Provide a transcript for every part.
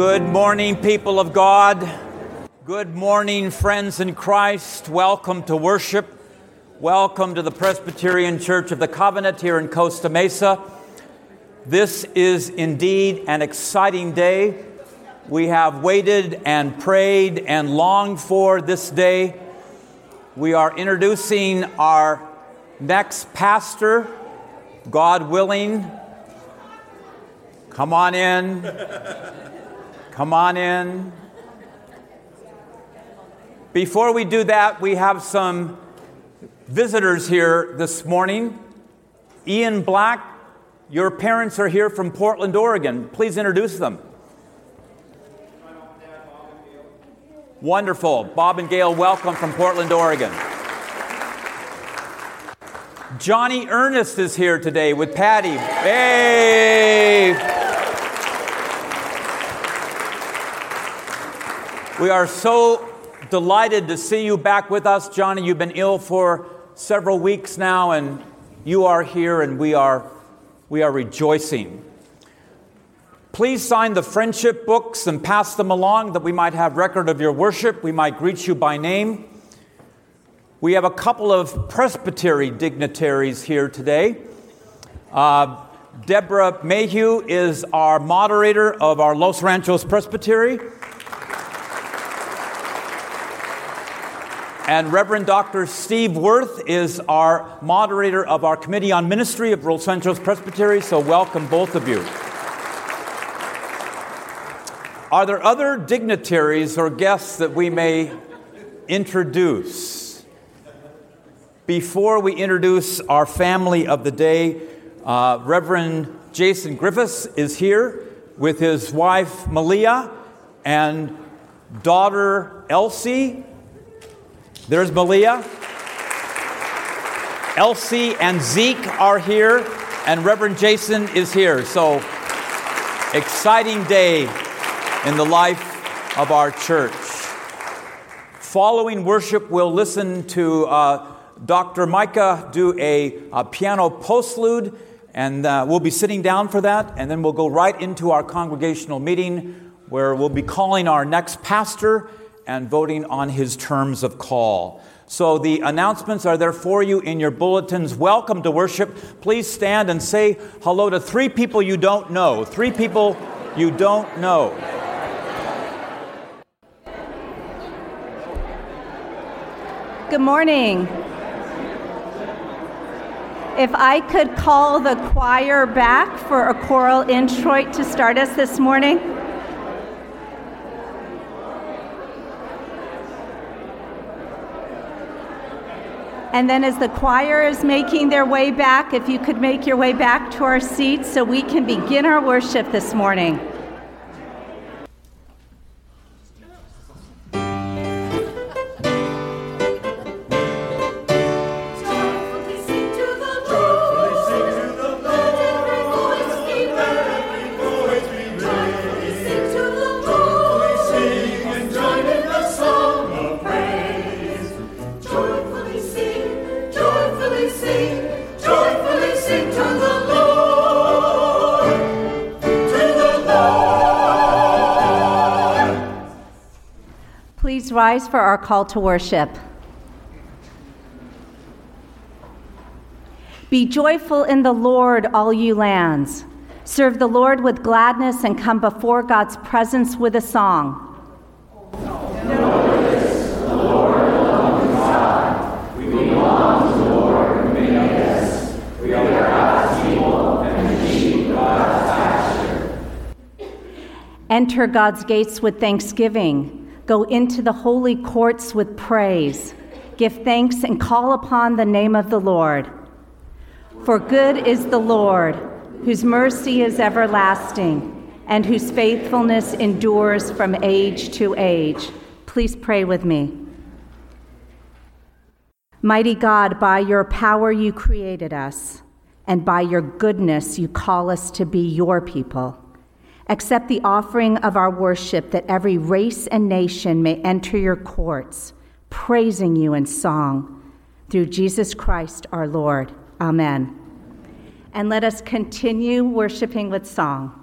Good morning, people of God. Good morning, friends in Christ. Welcome to worship. Welcome to the Presbyterian Church of the Covenant here in Costa Mesa. This is indeed an exciting day. We have waited and prayed and longed for this day. We are introducing our next pastor, God willing. Come on in. Come on in. Before we do that, we have some visitors here this morning. Ian Black, your parents are here from Portland, Oregon. Please introduce them. Wonderful. Bob and Gail, welcome from Portland, Oregon. Johnny Ernest is here today with Patty. Hey! We are so delighted to see you back with us, Johnny. You've been ill for several weeks now, and you are here, and we are, we are rejoicing. Please sign the friendship books and pass them along that we might have record of your worship. We might greet you by name. We have a couple of presbytery dignitaries here today. Uh, Deborah Mayhew is our moderator of our Los Ranchos Presbytery. And Reverend Dr. Steve Worth is our moderator of our Committee on Ministry of Los Ranchos Presbytery, so welcome both of you. Are there other dignitaries or guests that we may introduce? Before we introduce our family of the day, uh, Reverend Jason Griffiths is here with his wife Malia and daughter Elsie there's Malia. Elsie and Zeke are here, and Reverend Jason is here. So, exciting day in the life of our church. Following worship, we'll listen to uh, Dr. Micah do a, a piano postlude, and uh, we'll be sitting down for that, and then we'll go right into our congregational meeting where we'll be calling our next pastor and voting on his terms of call. So the announcements are there for you in your bulletins. Welcome to worship. Please stand and say hello to three people you don't know. Three people you don't know. Good morning. If I could call the choir back for a choral introit to start us this morning. And then, as the choir is making their way back, if you could make your way back to our seats so we can begin our worship this morning. Rise for our call to worship. Be joyful in the Lord, all you lands. Serve the Lord with gladness and come before God's presence with a song. Enter God's gates with thanksgiving Go into the holy courts with praise. Give thanks and call upon the name of the Lord. For good is the Lord, whose mercy is everlasting, and whose faithfulness endures from age to age. Please pray with me. Mighty God, by your power you created us, and by your goodness you call us to be your people. Accept the offering of our worship that every race and nation may enter your courts, praising you in song. Through Jesus Christ our Lord. Amen. And let us continue worshiping with song.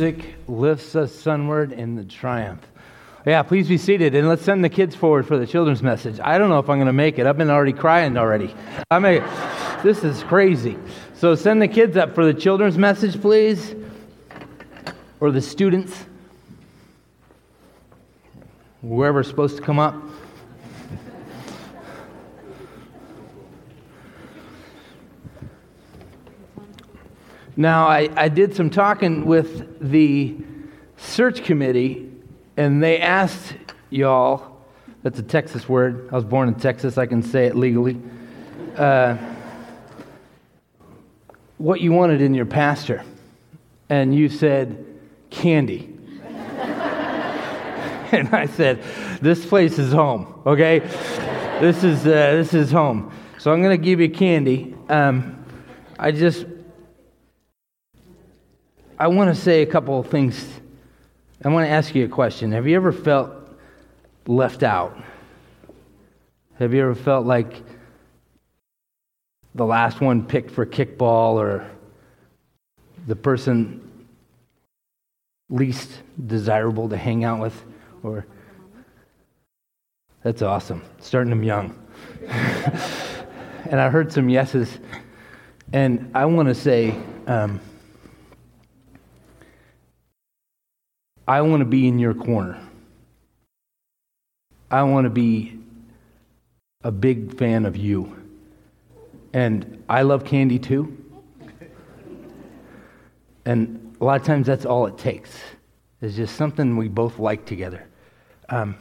Music lifts us sunward in the triumph. Yeah, please be seated and let's send the kids forward for the children's message. I don't know if I'm going to make it. I've been already crying already. I mean, this is crazy. So send the kids up for the children's message, please, or the students, whoever's supposed to come up. Now, I, I did some talking with the search committee, and they asked y'all that's a Texas word. I was born in Texas, I can say it legally. Uh, what you wanted in your pastor. And you said, candy. and I said, this place is home, okay? this, is, uh, this is home. So I'm going to give you candy. Um, I just I want to say a couple of things. I want to ask you a question. Have you ever felt left out? Have you ever felt like the last one picked for kickball or the person least desirable to hang out with? Or that's awesome. Starting them young. and I heard some yeses. And I want to say, um, I want to be in your corner. I want to be a big fan of you. And I love candy too. And a lot of times that's all it takes. It's just something we both like together. Um,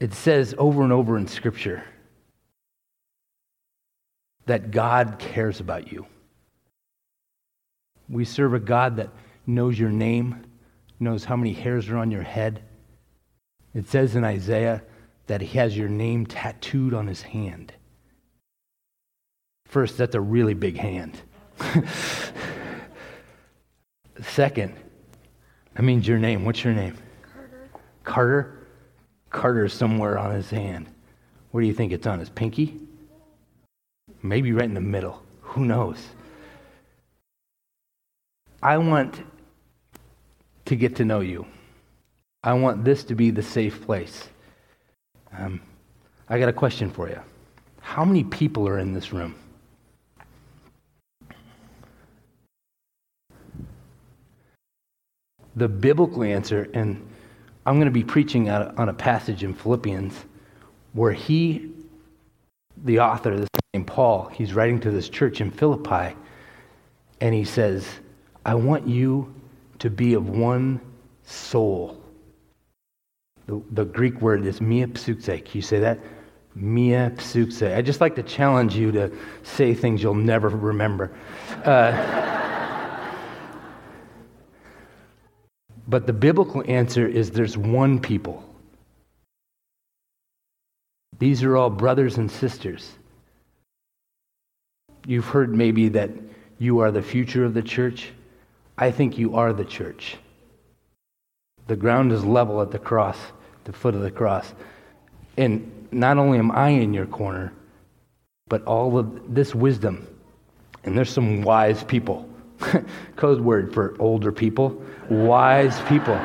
it says over and over in Scripture that God cares about you. We serve a God that knows your name, knows how many hairs are on your head. It says in Isaiah that he has your name tattooed on his hand. First, that's a really big hand. Second, that means your name. What's your name? Carter. Carter? Carter's somewhere on his hand. Where do you think it's on? His pinky? Maybe right in the middle. Who knows? I want to get to know you. I want this to be the safe place. Um, I got a question for you. How many people are in this room? The biblical answer, and I'm going to be preaching on a passage in Philippians where he, the author, this name Paul, he's writing to this church in Philippi, and he says, I want you to be of one soul. The, the Greek word is mia psuxe. Can you say that? Mia psuxe. I just like to challenge you to say things you'll never remember. Uh, but the biblical answer is there's one people. These are all brothers and sisters. You've heard maybe that you are the future of the church. I think you are the church. The ground is level at the cross, the foot of the cross. And not only am I in your corner, but all of this wisdom. And there's some wise people. Code word for older people. Wise people.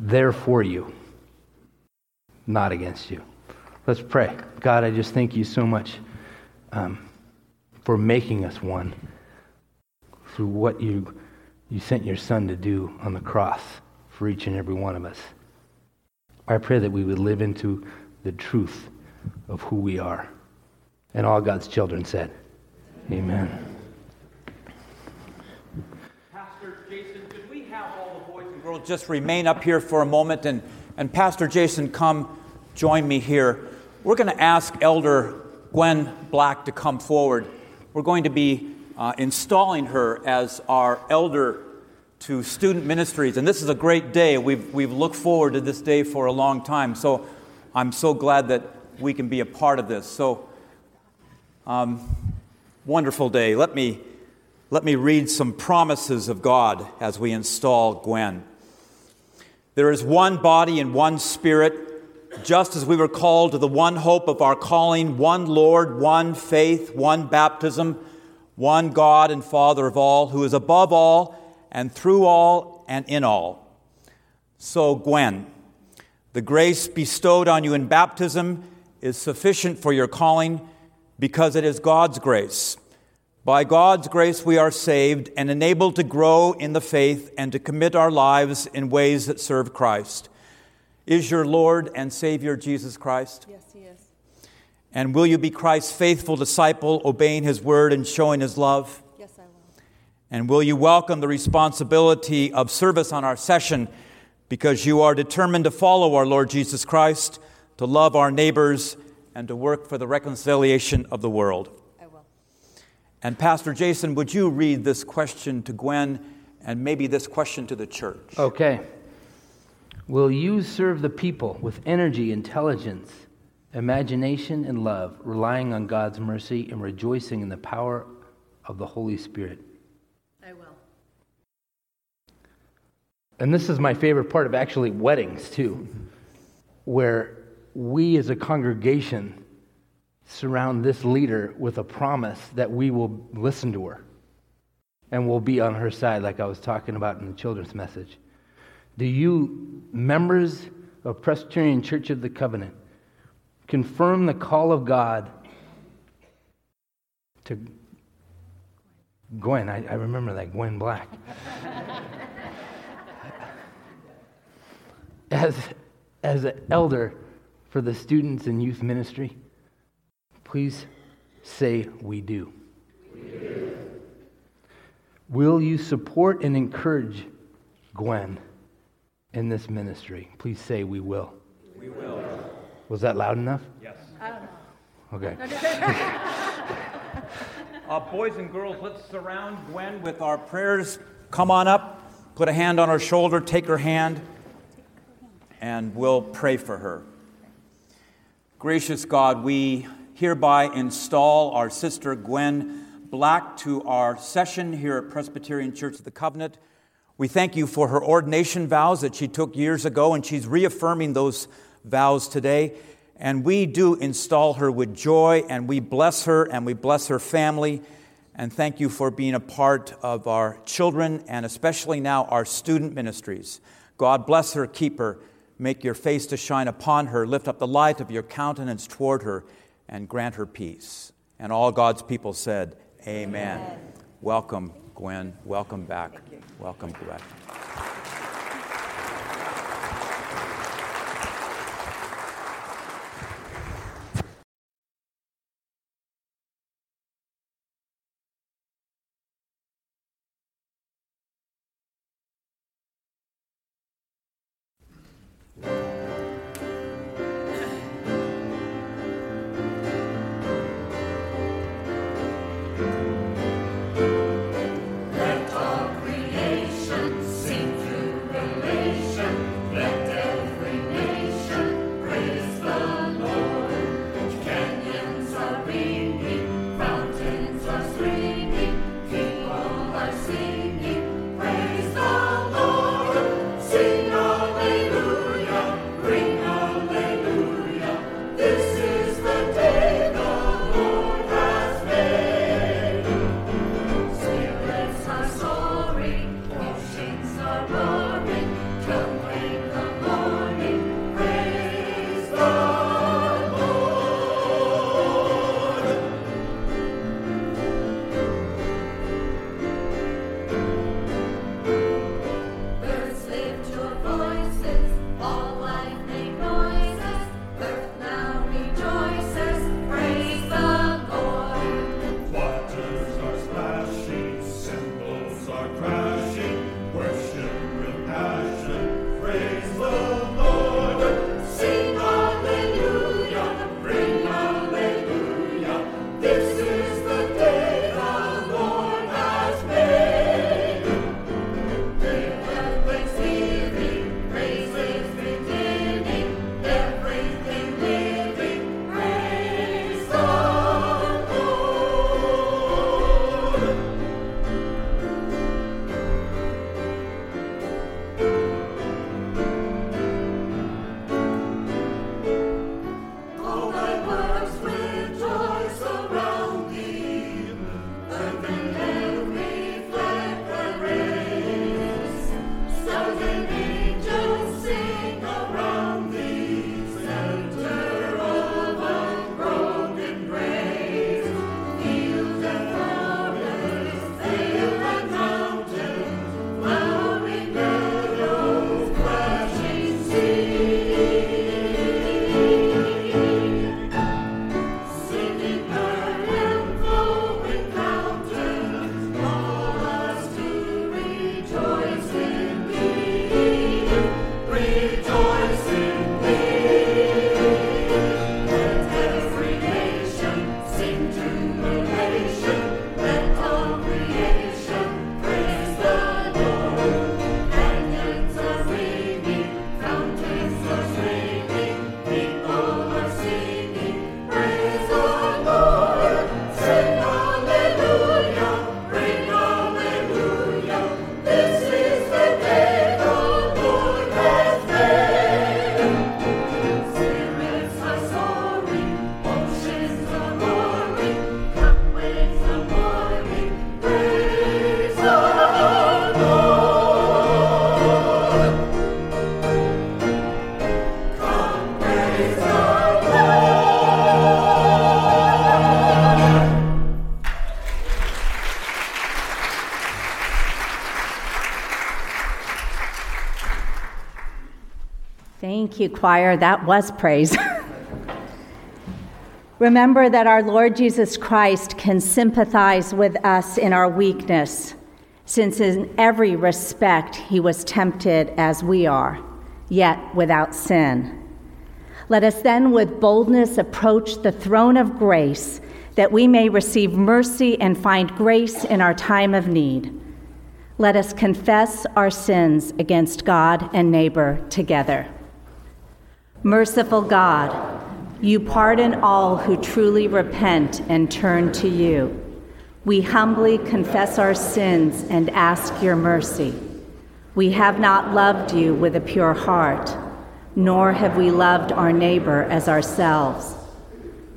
They're for you, not against you. Let's pray. God, I just thank you so much. Um, for making us one through what you, you sent your Son to do on the cross for each and every one of us. I pray that we would live into the truth of who we are. And all God's children said, Amen. Pastor Jason, could we have all the boys and girls just remain up here for a moment? And, and Pastor Jason, come join me here. We're going to ask Elder Gwen Black to come forward. We're going to be uh, installing her as our elder to student ministries. And this is a great day. We've, we've looked forward to this day for a long time. So I'm so glad that we can be a part of this. So, um, wonderful day. Let me, let me read some promises of God as we install Gwen. There is one body and one spirit, just as we were called to the one hope of our calling, one Lord, one faith, one baptism, one God and Father of all, who is above all and through all and in all. So, Gwen, the grace bestowed on you in baptism is sufficient for your calling because it is God's grace. By God's grace, we are saved and enabled to grow in the faith and to commit our lives in ways that serve Christ. Is your Lord and Savior Jesus Christ? Yes, He is. And will you be Christ's faithful disciple, obeying His word and showing His love? Yes, I will. And will you welcome the responsibility of service on our session because you are determined to follow our Lord Jesus Christ, to love our neighbors, and to work for the reconciliation of the world? I will. And Pastor Jason, would you read this question to Gwen and maybe this question to the church? Okay. Will you serve the people with energy, intelligence, imagination, and love, relying on God's mercy and rejoicing in the power of the Holy Spirit? I will. And this is my favorite part of actually weddings, too, where we as a congregation surround this leader with a promise that we will listen to her and we'll be on her side, like I was talking about in the children's message. Do you, members of Presbyterian Church of the Covenant, confirm the call of God to Gwen? I, I remember that, Gwen Black. as, as an elder for the students and youth ministry, please say we do. We do. Will you support and encourage Gwen in this ministry? Please say we will. We will. Was that loud enough? Yes. I don't know. Okay. Uh, boys and girls, let's surround Gwen with our prayers. Come on up, put a hand on her shoulder, take her hand, and we'll pray for her. Gracious God, we hereby install our sister Gwen Black to our session here at Presbyterian Church of the Covenant. We thank you for her ordination vows that she took years ago, and she's reaffirming those vows today. And we do install her with joy, and we bless her and we bless her family. And thank you for being a part of our children and especially now our student ministries. God bless her, keep her, make your face to shine upon her, lift up the light of your countenance toward her, and grant her peace. And all God's people said, Amen. Amen. Welcome, Gwen. Welcome back. Welcome, Gwen. You, choir. That was praise. Remember that our Lord Jesus Christ can sympathize with us in our weakness, since in every respect he was tempted as we are, yet without sin. Let us then with boldness approach the throne of grace that we may receive mercy and find grace in our time of need. Let us confess our sins against God and neighbor together. Merciful God, you pardon all who truly repent and turn to you. We humbly confess our sins and ask your mercy. We have not loved you with a pure heart, nor have we loved our neighbor as ourselves.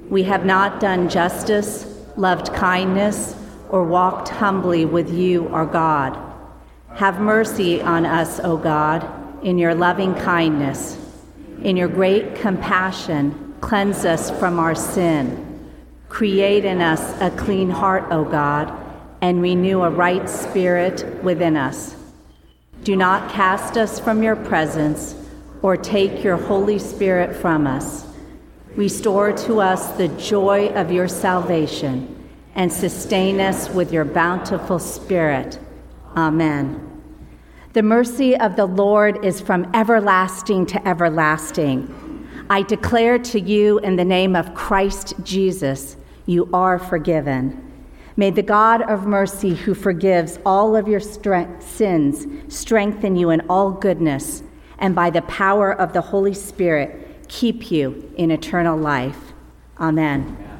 We have not done justice, loved kindness, or walked humbly with you, our God. Have mercy on us, O God, in your loving kindness. In your great compassion, Cleanse us from our sin. Create in us a clean heart, O God, and renew a right spirit within us. Do not cast us from your presence or take your Holy Spirit from us. Restore to us the joy of your salvation and sustain us with your bountiful Spirit. Amen. The mercy of the Lord is from everlasting to everlasting. I declare to you in the name of Christ Jesus, you are forgiven. May the God of mercy, who forgives all of your strength, sins, strengthen you in all goodness, and by the power of the Holy Spirit, keep you in eternal life. Amen.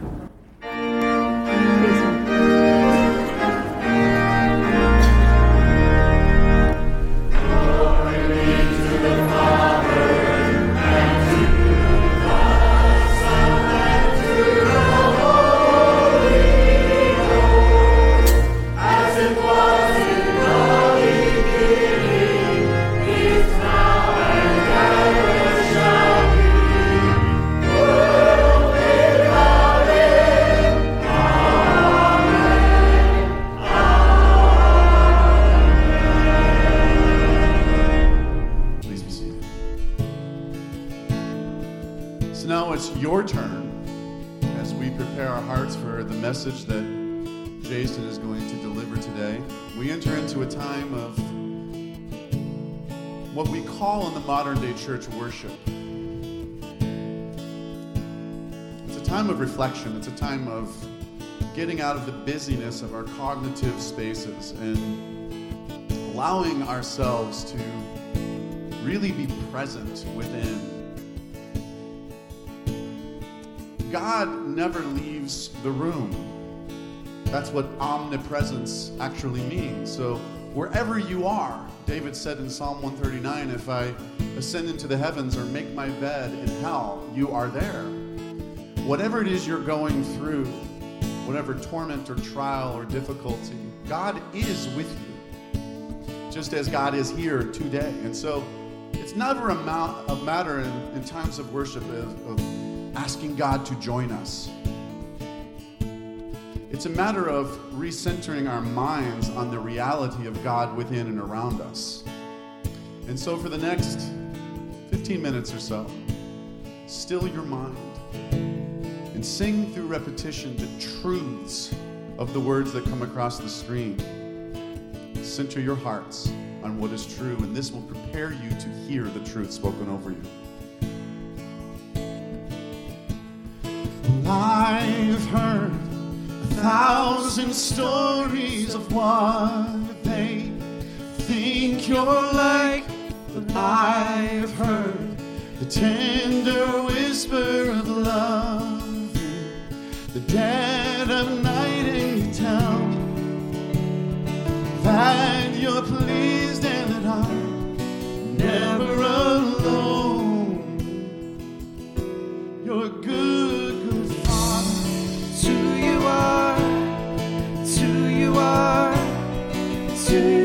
Reflection, it's a time of getting out of the busyness of our cognitive spaces and allowing ourselves to really be present within. God never leaves the room. That's what omnipresence actually means. So, wherever you are, David said in Psalm 139 if I ascend into the heavens or make my bed in hell, you are there. Whatever it is you're going through, whatever torment or trial or difficulty, God is with you, just as God is here today. And so it's never a, ma- a matter in, in, times of worship of, of asking God to join us. It's a matter of recentering our minds on the reality of God within and around us. And so, for the next 15 minutes or so, still your mind sing through repetition the truths of the words that come across the screen. Center your hearts on what is true, and this will prepare you to hear the truth spoken over you. I've heard a thousand stories of what they think you're like, but I've heard the tender whisper of love, the dead of night, and you tell me that you're pleased and that I'm never alone. You're good, good Father. To you are. I am, to I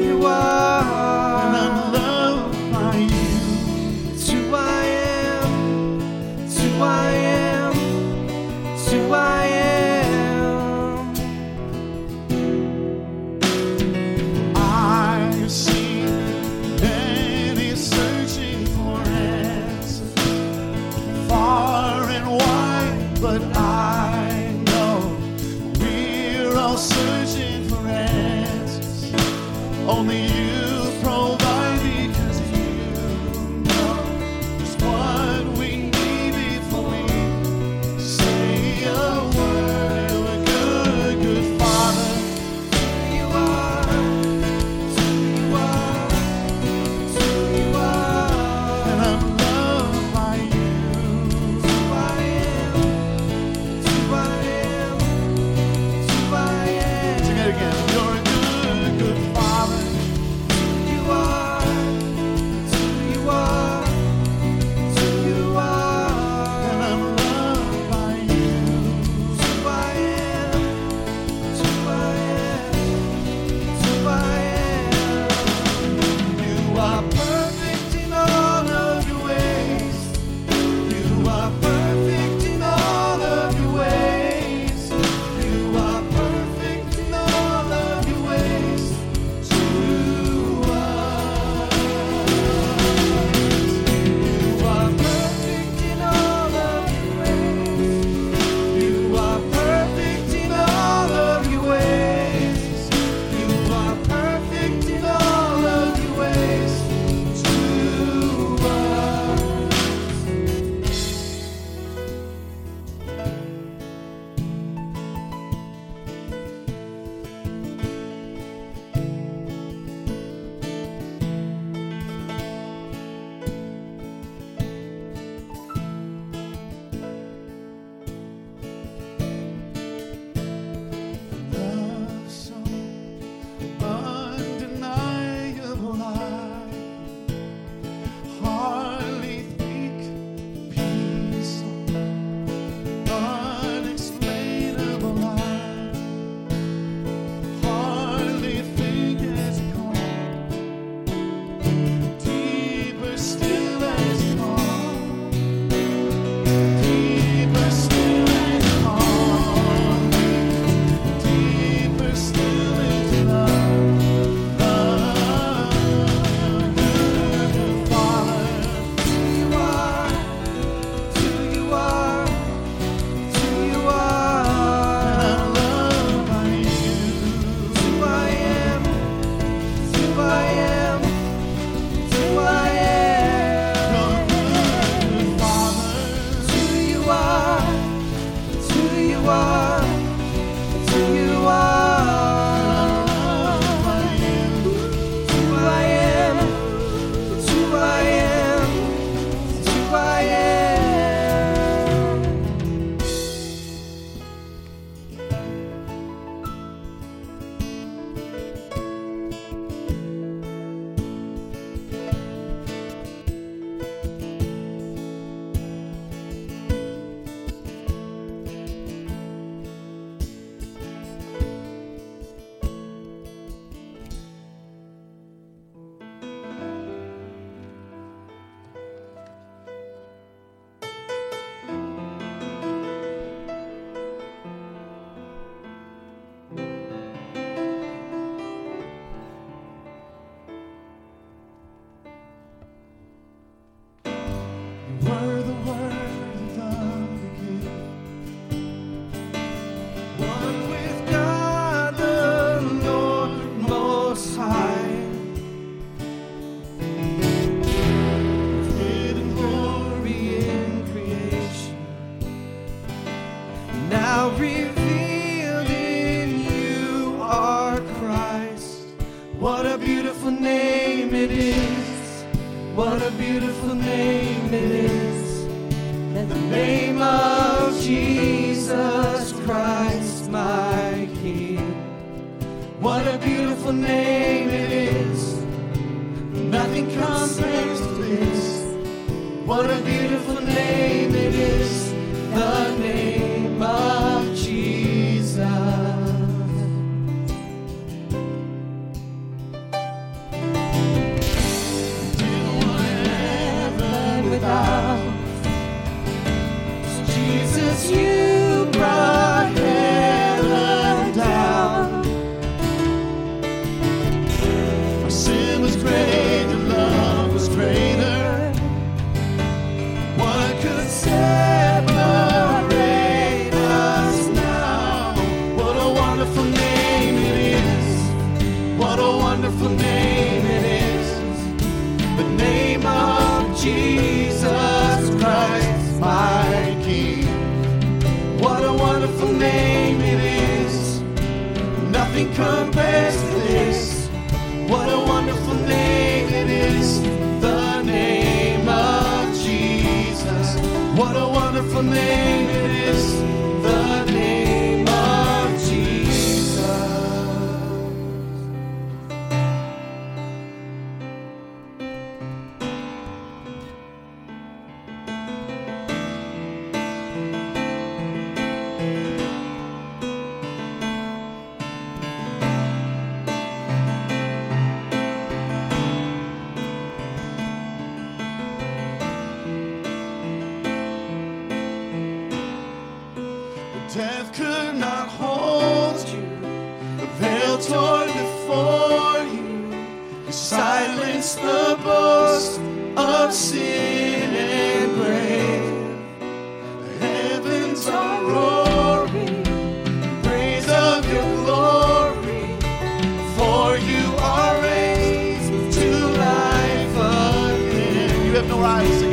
again.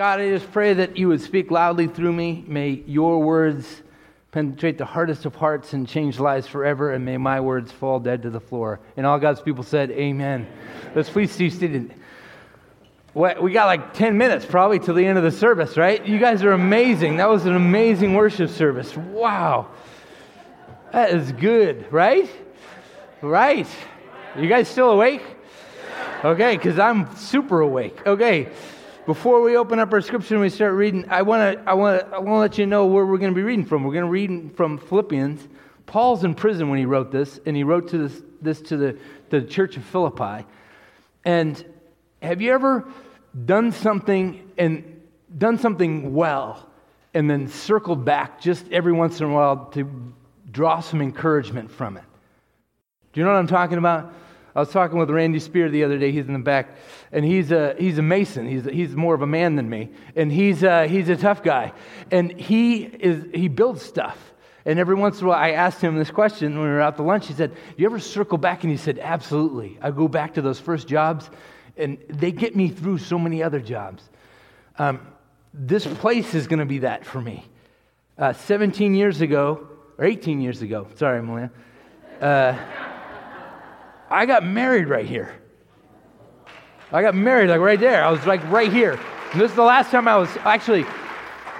God, I just pray that you would speak loudly through me. May your words penetrate the hardest of hearts and change lives forever, and may my words fall dead to the floor. And all God's people said, Amen. Let's please be seated. We got like 10 minutes probably till the end of the service, right? You guys are amazing. That was an amazing worship service. Wow. That is good, right? Right. You guys still awake? Okay, because I'm super awake. Okay. Before we open up our scripture and we start reading, I want to I want I want to let you know where we're going to be reading from. We're going to read from Philippians. Paul's in prison when he wrote this, and he wrote to this, this to the, the church of Philippi. And have you ever done something and done something well and then circled back just every once in a while to draw some encouragement from it? Do you know what I'm talking about? I was talking with Randy Spear the other day. He's in the back, and he's a, he's a mason. He's, he's more of a man than me, and he's a, he's a tough guy. And he, is, he builds stuff. And every once in a while, I asked him this question when we were out to lunch. He said, you ever circle back? And he said, Absolutely. I go back to those first jobs, and they get me through so many other jobs. Um, this place is going to be that for me. Uh, 17 years ago, or 18 years ago, sorry, Malia. Uh, I got married right here. I got married like right there. I was like right here. And this is the last time I was actually,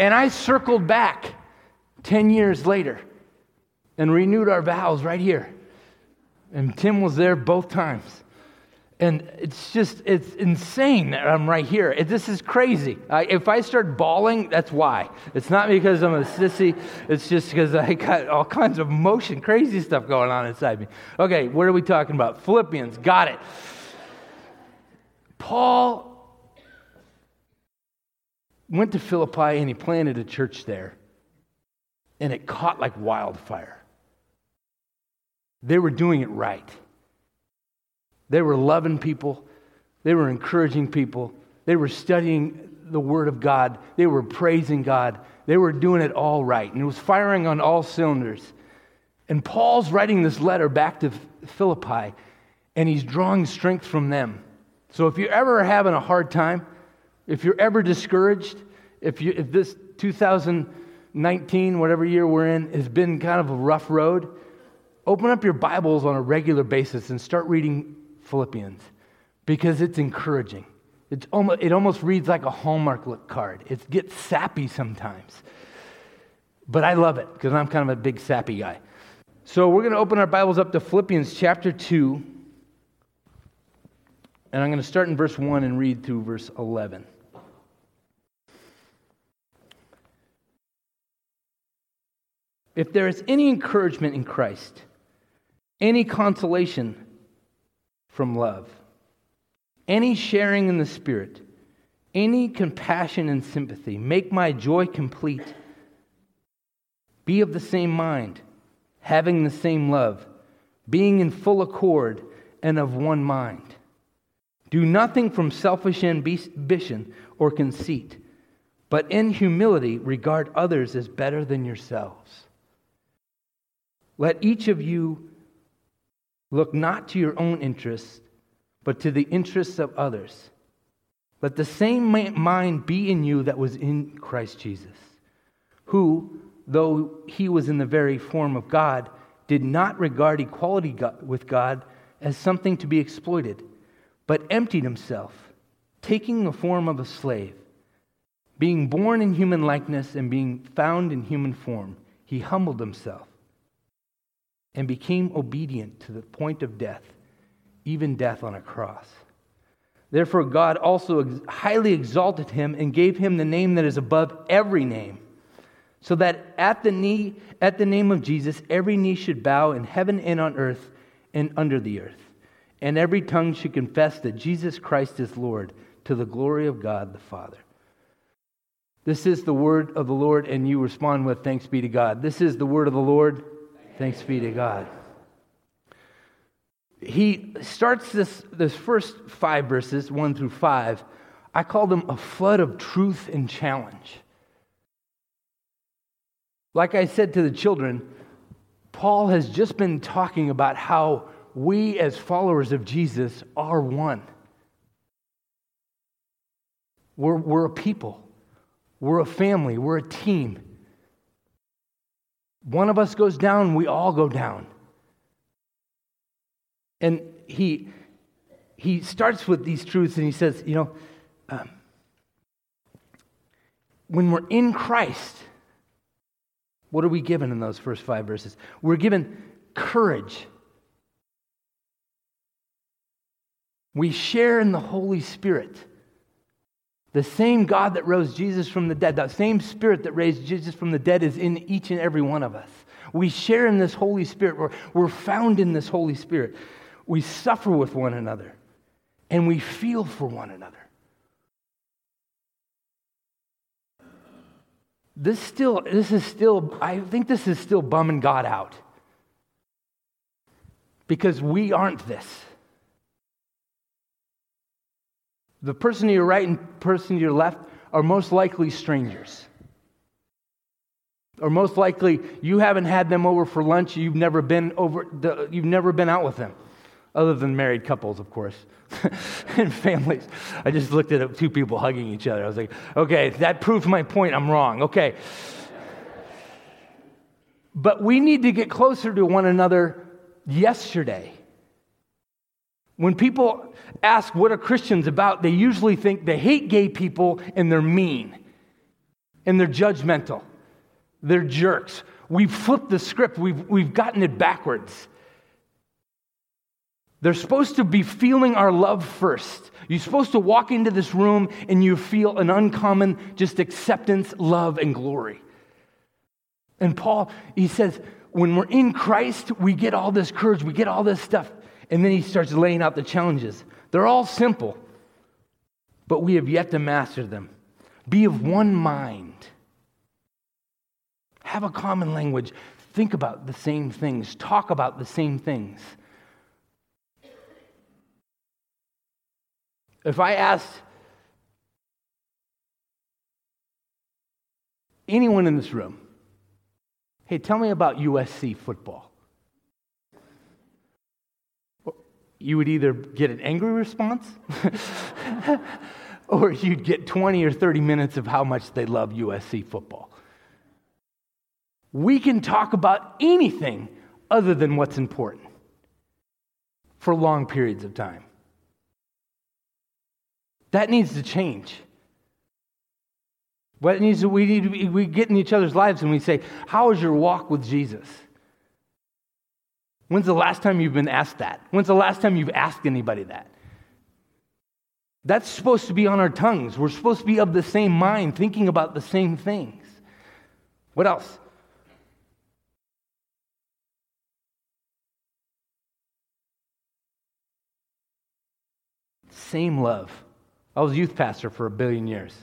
and I circled back 10 years later and renewed our vows right here. And Tim was there both times. And it's just, it's insane that I'm right here. This is crazy. I, if I start bawling, that's why. It's not because I'm a sissy, it's just because I got all kinds of motion, crazy stuff going on inside me. Okay, what are we talking about? Philippians, got it. Paul went to Philippi and he planted a church there, and it caught like wildfire. They were doing it right. They were loving people. They were encouraging people. They were studying the Word of God. They were praising God. They were doing it all right. And it was firing on all cylinders. And Paul's writing this letter back to Philippi, and he's drawing strength from them. So if you're ever having a hard time, if you're ever discouraged, if, you, if this 2019, whatever year we're in, has been kind of a rough road, open up your Bibles on a regular basis and start reading Philippians because it's encouraging. It's almost, it almost reads like a Hallmark look card. It gets sappy sometimes. But I love it because I'm kind of a big sappy guy. So we're going to open our Bibles up to Philippians chapter 2. And I'm going to start in verse 1 and read through verse 11. If there is any encouragement in Christ, any consolation from love, any sharing in the Spirit, any compassion and sympathy, make my joy complete. Be of the same mind, having the same love, being in full accord and of one mind. Do nothing from selfish ambition or conceit, but in humility regard others as better than yourselves. Let each of you look not to your own interests, but to the interests of others. Let the same mind be in you that was in Christ Jesus, who, though he was in the very form of God, did not regard equality with God as something to be exploited but emptied himself, taking the form of a slave. Being born in human likeness and being found in human form, he humbled himself and became obedient to the point of death, even death on a cross. Therefore, God also highly exalted him and gave him the name that is above every name, so that at the, knee, at the name of Jesus, every knee should bow in heaven and on earth and under the earth and every tongue should confess that Jesus Christ is Lord to the glory of God the Father. This is the word of the Lord, and you respond with thanks be to God. This is the word of the Lord. Thanks be to God. He starts this, this first five verses, one through five. I call them a flood of truth and challenge. Like I said to the children, Paul has just been talking about how we, as followers of Jesus, are one. We're, we're a people, we're a family, we're a team. One of us goes down, we all go down. And he, he starts with these truths and he says, you know, um, when we're in Christ, what are we given in those first five verses? We're given courage. We share in the Holy Spirit. The same God that rose Jesus from the dead, that same Spirit that raised Jesus from the dead is in each and every one of us. We share in this Holy Spirit. We're, we're found in this Holy Spirit. We suffer with one another and we feel for one another. This still, this is still, I think this is still bumming God out. Because we aren't this. The person to your right and person to your left are most likely strangers. Or most likely you haven't had them over for lunch, you've never been over the, you've never been out with them. Other than married couples, of course, and families. I just looked at two people hugging each other. I was like, okay, that proves my point. I'm wrong. Okay. But we need to get closer to one another yesterday. When people ask what are Christians about, they usually think they hate gay people and they're mean and they're judgmental. They're jerks. We've flipped the script, we've, we've gotten it backwards. They're supposed to be feeling our love first. You're supposed to walk into this room and you feel an uncommon just acceptance, love, and glory. And Paul, he says, when we're in Christ, we get all this courage, we get all this stuff. And then he starts laying out the challenges. They're all simple, but we have yet to master them. Be of one mind, have a common language, think about the same things, talk about the same things. If I asked anyone in this room, hey, tell me about USC football, you would either get an angry response or you'd get 20 or 30 minutes of how much they love USC football. We can talk about anything other than what's important for long periods of time. That needs to change. What needs to, we need to be, we get in each other's lives and we say, How is your walk with Jesus? When's the last time you've been asked that? When's the last time you've asked anybody that? That's supposed to be on our tongues. We're supposed to be of the same mind, thinking about the same things. What else? Same love. I was youth pastor for a billion years.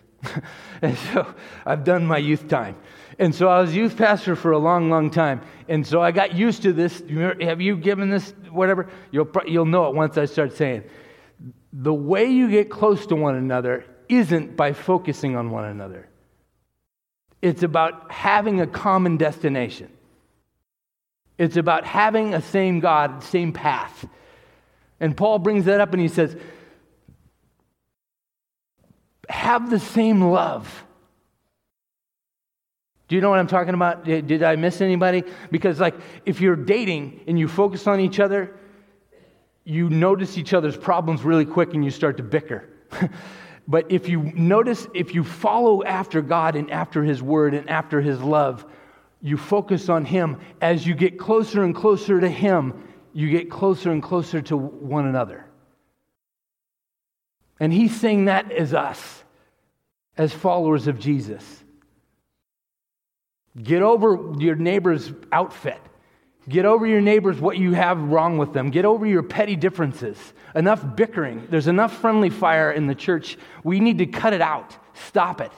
and so I've done my youth time. And so I was youth pastor for a long, long time. And so I got used to this. Have you given this, whatever? You'll, you'll know it once I start saying. The way you get close to one another isn't by focusing on one another, it's about having a common destination. It's about having a same God, same path. And Paul brings that up and he says, have the same love. Do you know what I'm talking about? Did I miss anybody? Because, like, if you're dating and you focus on each other, you notice each other's problems really quick and you start to bicker. but if you notice, if you follow after God and after His Word and after His love, you focus on Him. As you get closer and closer to Him, you get closer and closer to one another. And He's saying that as us, as followers of Jesus. Get over your neighbor's outfit. Get over your neighbors what you have wrong with them. Get over your petty differences. Enough bickering. There's enough friendly fire in the church. We need to cut it out. Stop it.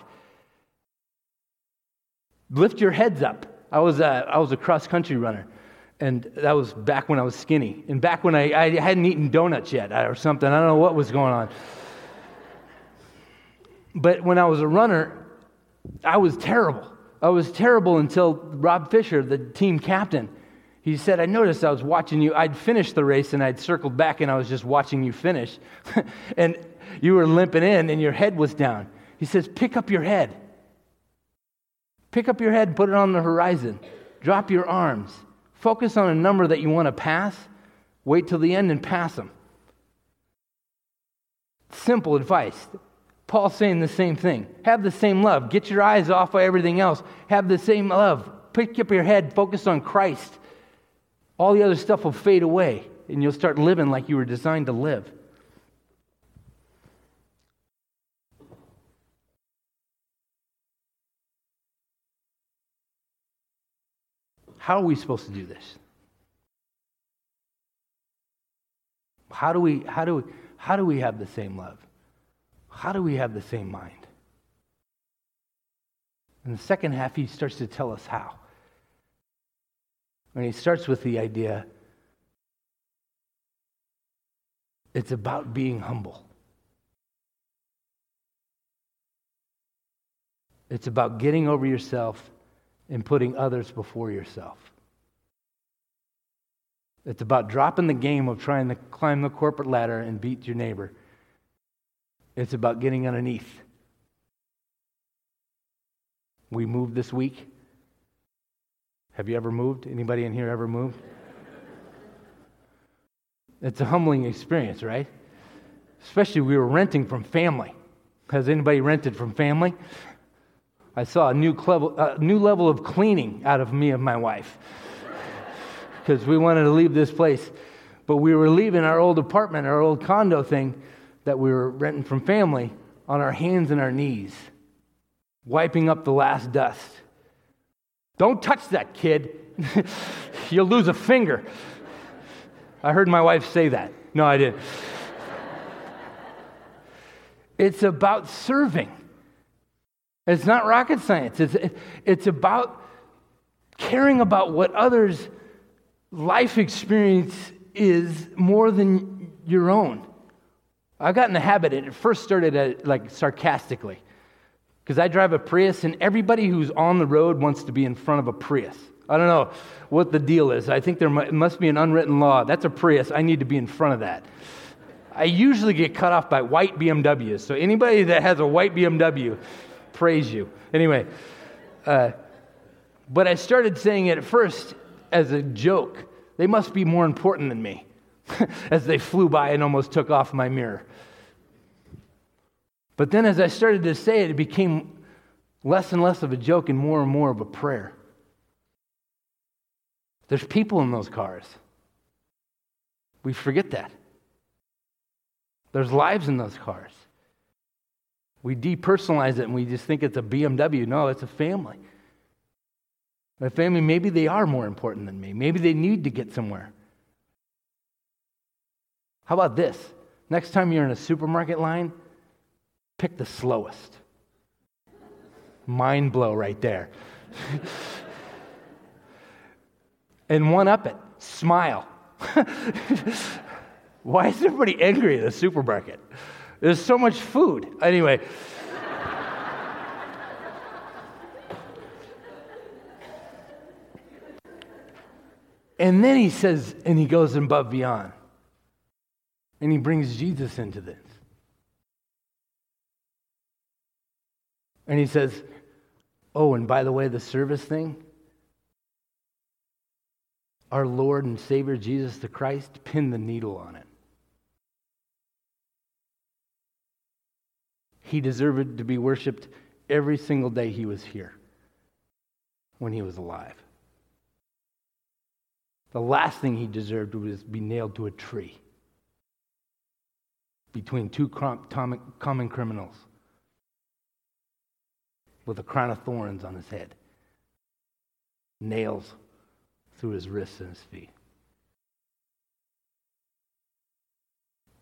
Lift your heads up. I was a, I was a cross country runner, and that was back when I was skinny, and back when I, I hadn't eaten donuts yet or something. I don't know what was going on. But when I was a runner, I was terrible. I was terrible until Rob Fisher, the team captain, he said, I noticed I was watching you. I'd finished the race and I'd circled back and I was just watching you finish. and you were limping in and your head was down. He says, Pick up your head. Pick up your head put it on the horizon. Drop your arms. Focus on a number that you want to pass. Wait till the end and pass them. Simple advice. Paul's saying the same thing. Have the same love. Get your eyes off of everything else. Have the same love. Pick up your head. Focus on Christ. All the other stuff will fade away, and you'll start living like you were designed to live. How are we supposed to do this? How do we, how do we, how do we have the same love? How do we have the same mind? In the second half, he starts to tell us how. And he starts with the idea it's about being humble. It's about getting over yourself and putting others before yourself. It's about dropping the game of trying to climb the corporate ladder and beat your neighbor. It's about getting underneath. We moved this week. Have you ever moved? Anybody in here ever moved? It's a humbling experience, right? Especially we were renting from family. Has anybody rented from family? I saw a new, level, a new level of cleaning out of me and my wife because we wanted to leave this place. But we were leaving our old apartment, our old condo thing that we were renting from family on our hands and our knees, wiping up the last dust. Don't touch that, kid. You'll lose a finger. I heard my wife say that. No, I didn't. it's about serving. It's not rocket science. It's, it's about caring about what others' life experience is more than your own. I got in the habit, and it first started at, like sarcastically, because I drive a Prius, and everybody who's on the road wants to be in front of a Prius. I don't know what the deal is. I think there must be an unwritten law. That's a Prius. I need to be in front of that. I usually get cut off by white BMWs. So anybody that has a white BMW, praise you. Anyway, uh, but I started saying it at first as a joke. They must be more important than me. as they flew by and almost took off my mirror. But then as I started to say it, it became less and less of a joke and more and more of a prayer. There's people in those cars. We forget that. There's lives in those cars. We depersonalize it and we just think it's a BMW. No, it's a family. My family, maybe they are more important than me. Maybe they need to get somewhere. How about this? Next time you're in a supermarket line, pick the slowest. Mind blow right there. and one up it, smile. Why is everybody angry at the supermarket? There's so much food. Anyway. and then he says, and he goes above beyond. And he brings Jesus into this. And he says, Oh, and by the way, the service thing, our Lord and Savior Jesus the Christ pinned the needle on it. He deserved to be worshiped every single day he was here when he was alive. The last thing he deserved was be nailed to a tree between two common criminals with a crown of thorns on his head, nails through his wrists and his feet.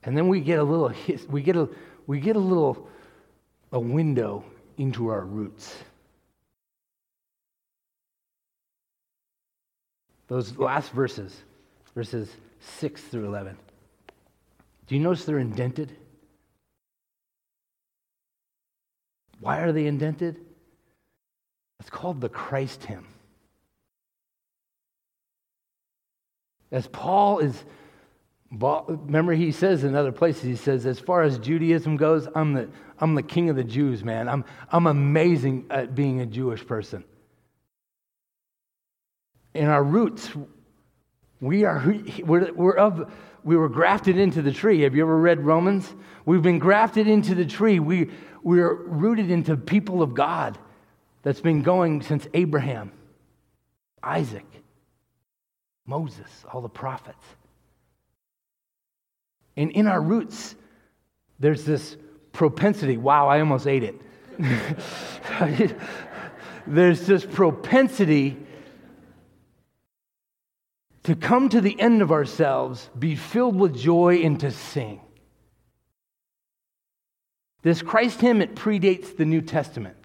And then we get a little we get a we get a little a window into our roots. Those last verses, verses 6 through 11. Do you notice they're indented? Why are they indented? It's called the Christ hymn. As Paul is, remember he says in other places, he says, as far as Judaism goes, I'm the, I'm the king of the Jews, man. I'm, I'm amazing at being a Jewish person. In our roots, we are, we're, we're of, we were grafted into the tree. Have you ever read Romans? We've been grafted into the tree. We, we're rooted into people of God that's been going since Abraham, Isaac, Moses, all the prophets. And in our roots, there's this propensity. Wow, I almost ate it. there's this propensity to come to the end of ourselves, be filled with joy, and to sing. This Christ hymn, it predates the New Testament.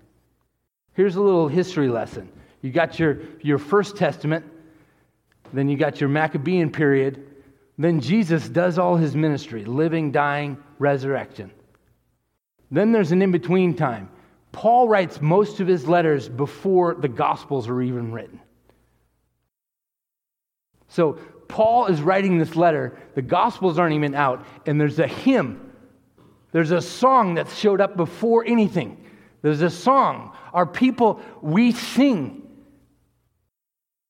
Here's a little history lesson. You got your, your First Testament, then you got your Maccabean period, then Jesus does all his ministry living, dying, resurrection. Then there's an in between time. Paul writes most of his letters before the Gospels are even written. So Paul is writing this letter, the Gospels aren't even out, and there's a hymn. There's a song that showed up before anything. There's a song. Our people, we sing.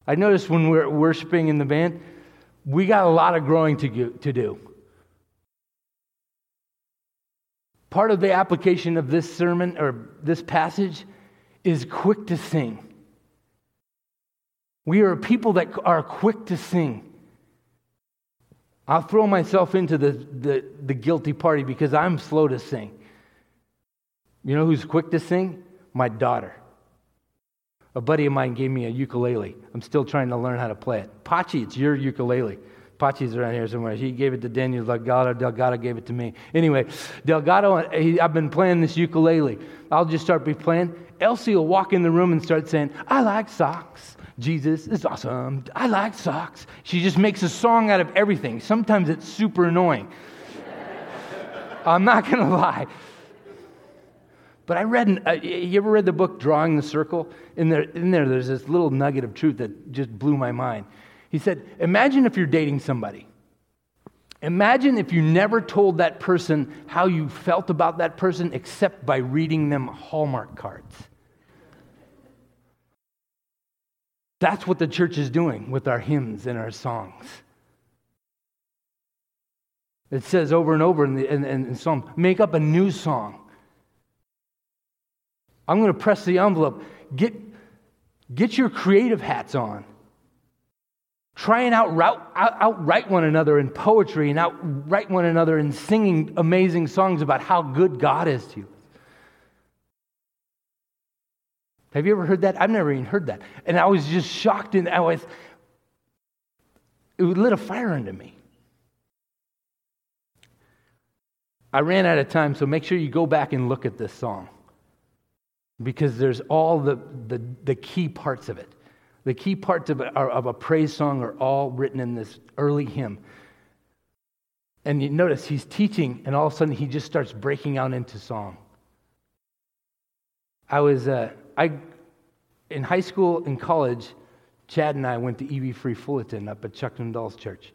I noticed when we're worshiping in the band, we got a lot of growing to, to do. Part of the application of this sermon or this passage is quick to sing. We are people that are quick to sing. I'll throw myself into the, the, the, guilty party because I'm slow to sing. You know who's quick to sing? My daughter. A buddy of mine gave me a ukulele. I'm still trying to learn how to play it. Pachi, it's your ukulele. Pachi's around here somewhere. He gave it to Daniel Delgado. Delgado gave it to me. Anyway, Delgado, he, I've been playing this ukulele. I'll just start be playing. Elsie will walk in the room and start saying, I like socks. Jesus is awesome. I like socks. She just makes a song out of everything. Sometimes it's super annoying. I'm not going to lie. But I read, uh, you ever read the book Drawing the Circle? In there, in there, there's this little nugget of truth that just blew my mind. He said, Imagine if you're dating somebody. Imagine if you never told that person how you felt about that person except by reading them Hallmark cards. That's what the church is doing with our hymns and our songs. It says over and over in the in, in, Psalm, make up a new song. I'm going to press the envelope. Get, get your creative hats on. Try and outright, out, outright one another in poetry and outright one another in singing amazing songs about how good God is to you. Have you ever heard that? I've never even heard that. And I was just shocked and I was, it lit a fire into me. I ran out of time, so make sure you go back and look at this song because there's all the, the, the key parts of it. The key parts of, a, of a praise song are all written in this early hymn. And you notice he's teaching, and all of a sudden he just starts breaking out into song. I was, uh, I, in high school and college, Chad and I went to E.V. Free Fullerton up at Chuck Swindoll's church.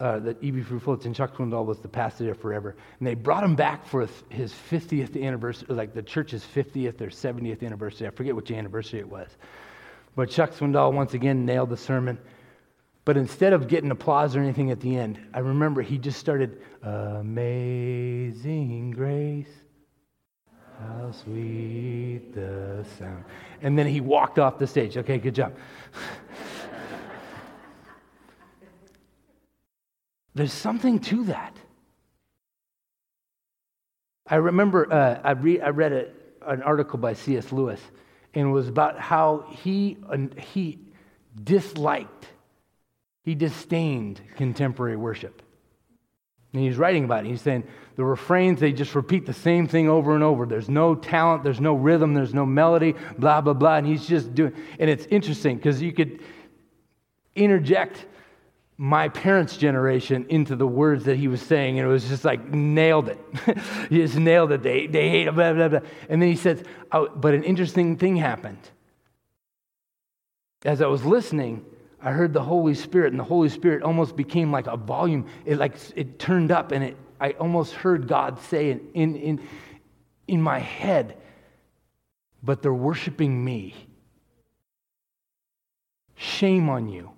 Uh, that E.V. Fullerton, Chuck Swindoll was the pastor there forever. And they brought him back for his 50th anniversary, like the church's 50th or 70th anniversary. I forget which anniversary it was. But Chuck Swindoll once again nailed the sermon. But instead of getting applause or anything at the end, I remember he just started, Amazing Grace. How sweet the sound. And then he walked off the stage. Okay, good job. There's something to that. I remember uh, I, re- I, read a, an article by C.S. Lewis, and it was about how he, uh, he disliked, he disdained contemporary worship. And he's writing about it. He's saying the refrains, they just repeat the same thing over and over. There's no talent, there's no rhythm, there's no melody, blah, blah, blah. And he's just doing, and it's interesting because you could, interject my parents' generation into the words that he was saying, and it was just like nailed it. he just nailed it. They, they hate it, blah, blah, blah. And then he says, oh, but an interesting thing happened. As I was listening, I heard the Holy Spirit, and the Holy Spirit almost became like a volume. It like it turned up, and it I almost heard God say in, in, in, in my head, but they're worshiping me. Shame on you.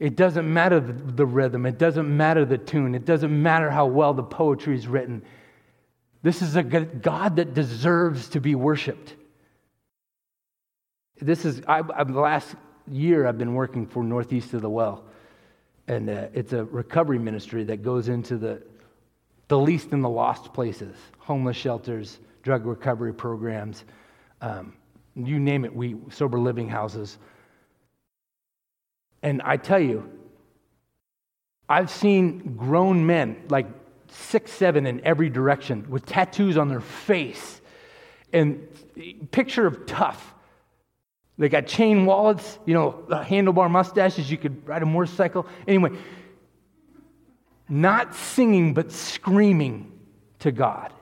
It doesn't matter the, rhythm, it doesn't matter the tune, it doesn't matter how well the poetry is written. This is a God that deserves to be worshiped. This is, I, I, the last year I've been working for Northeast of the Well, and uh, it's a recovery ministry that goes into the, the least and the lost places homeless shelters, drug recovery programs, um, you name it, we sober living houses. And I tell you, I've seen grown men, like six, seven in every direction, with tattoos on their face. And picture of tough. They got chain wallets, you know, handlebar mustaches. You could ride a motorcycle. Anyway, not singing, but screaming to God.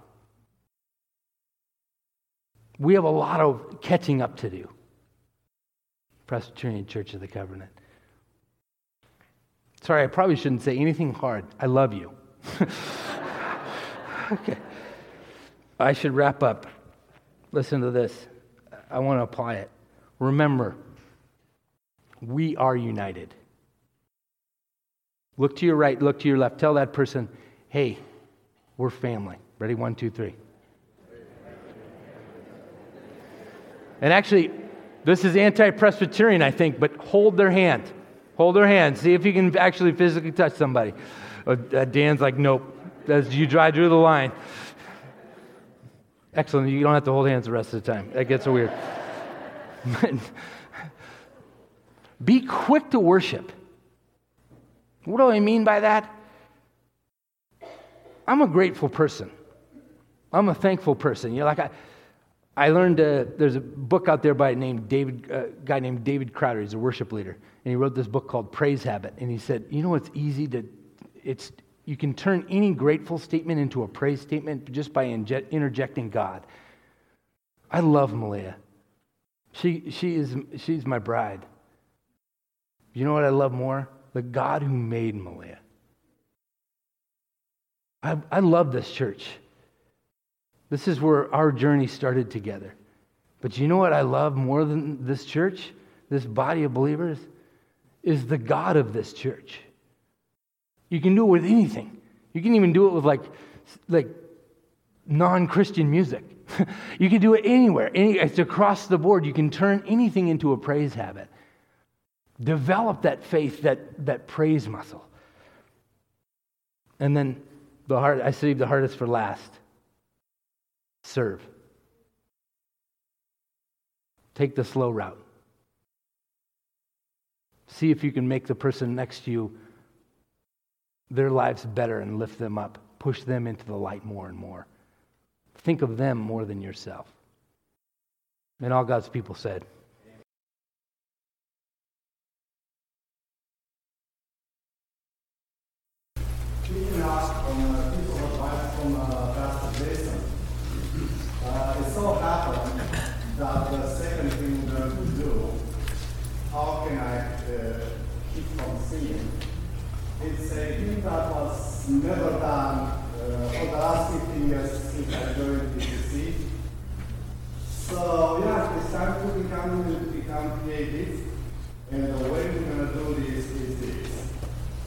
We have a lot of catching up to do. Presbyterian Church of the Covenant. Sorry, I probably shouldn't say anything hard. I love you. okay. I should wrap up. Listen to this. I want to apply it. Remember, we are united. Look to your right, look to your left. Tell that person, hey, we're family. Ready? One, two, three. And actually, this is anti Presbyterian, I think, but hold their hand. Hold their hand. See if you can actually physically touch somebody. Uh, uh Dan's like, nope. As you drive through the line. Excellent. You don't have to hold hands the rest of the time. That gets weird. Be quick to worship. What do I mean by that? I'm a grateful person. I'm a thankful person. You're like I, I learned uh, there's a book out there by a named David, uh, guy named David Crowder. He's a worship leader, and he wrote this book called Praise Habit. And he said, you know, it's easy to, it's you can turn any grateful statement into a praise statement just by inje- interjecting God. I love Malia. She, she is, she's my bride. You know what I love more? The God who made Malia. I, I love this church. This is where our journey started together. But you know what I love more than this church, this body of believers? Is the God of this church. You can do it with anything. You can even do it with like, like non-Christian music. you can do it anywhere. Any, it's across the board. You can turn anything into a praise habit. Develop that faith, that, that praise muscle. And then the hard, I saved the hardest for last serve. Take the slow route. See if you can make the person next to you their lives better and lift them up. Push them into the light more and more. Think of them more than yourself. And all God's people said, It's a thing that was never done uh, for the last 15 years since I joined PCC. So yeah, it's time to become, become creative. And the way we're going to do this is this.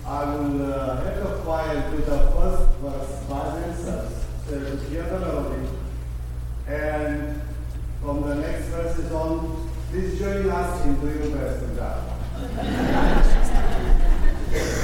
I will uh, have the choir do the first verse by themselves, so to hear the melody. And from the next verses on, please join us in doing best of God.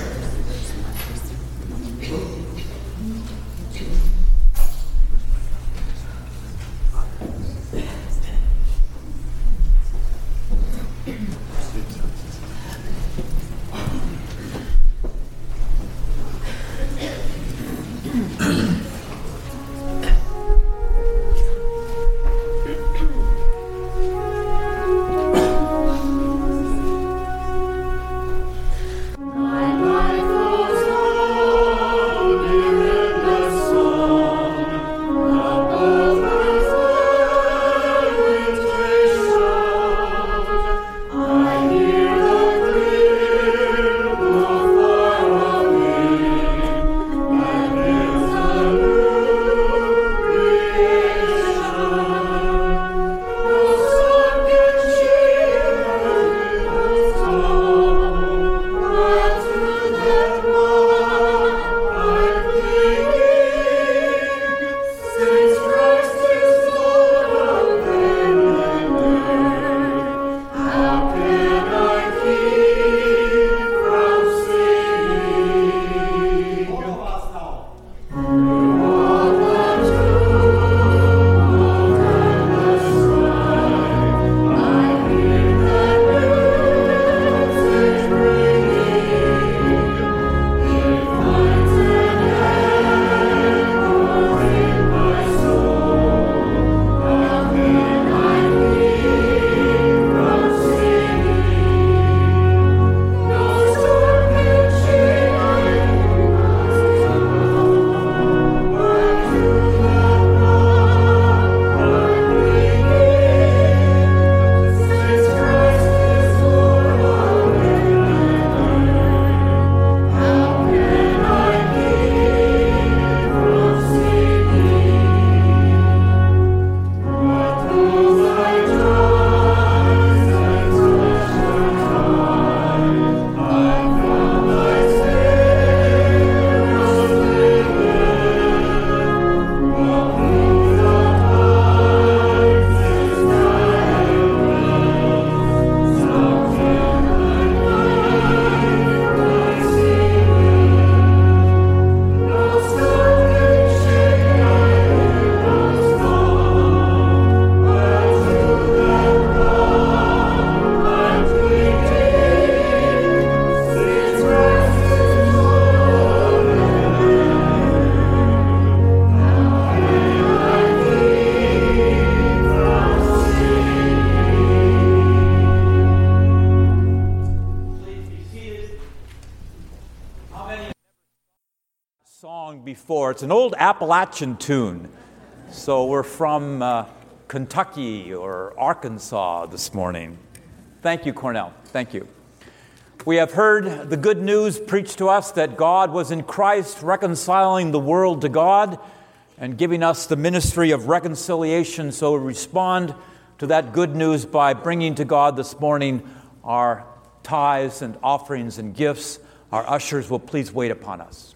Appalachian tune. So we're from uh, Kentucky or Arkansas this morning. Thank you, Cornell. Thank you. We have heard the good news preached to us that God was in Christ reconciling the world to God and giving us the ministry of reconciliation. So we respond to that good news by bringing to God this morning our tithes and offerings and gifts. Our ushers will please wait upon us.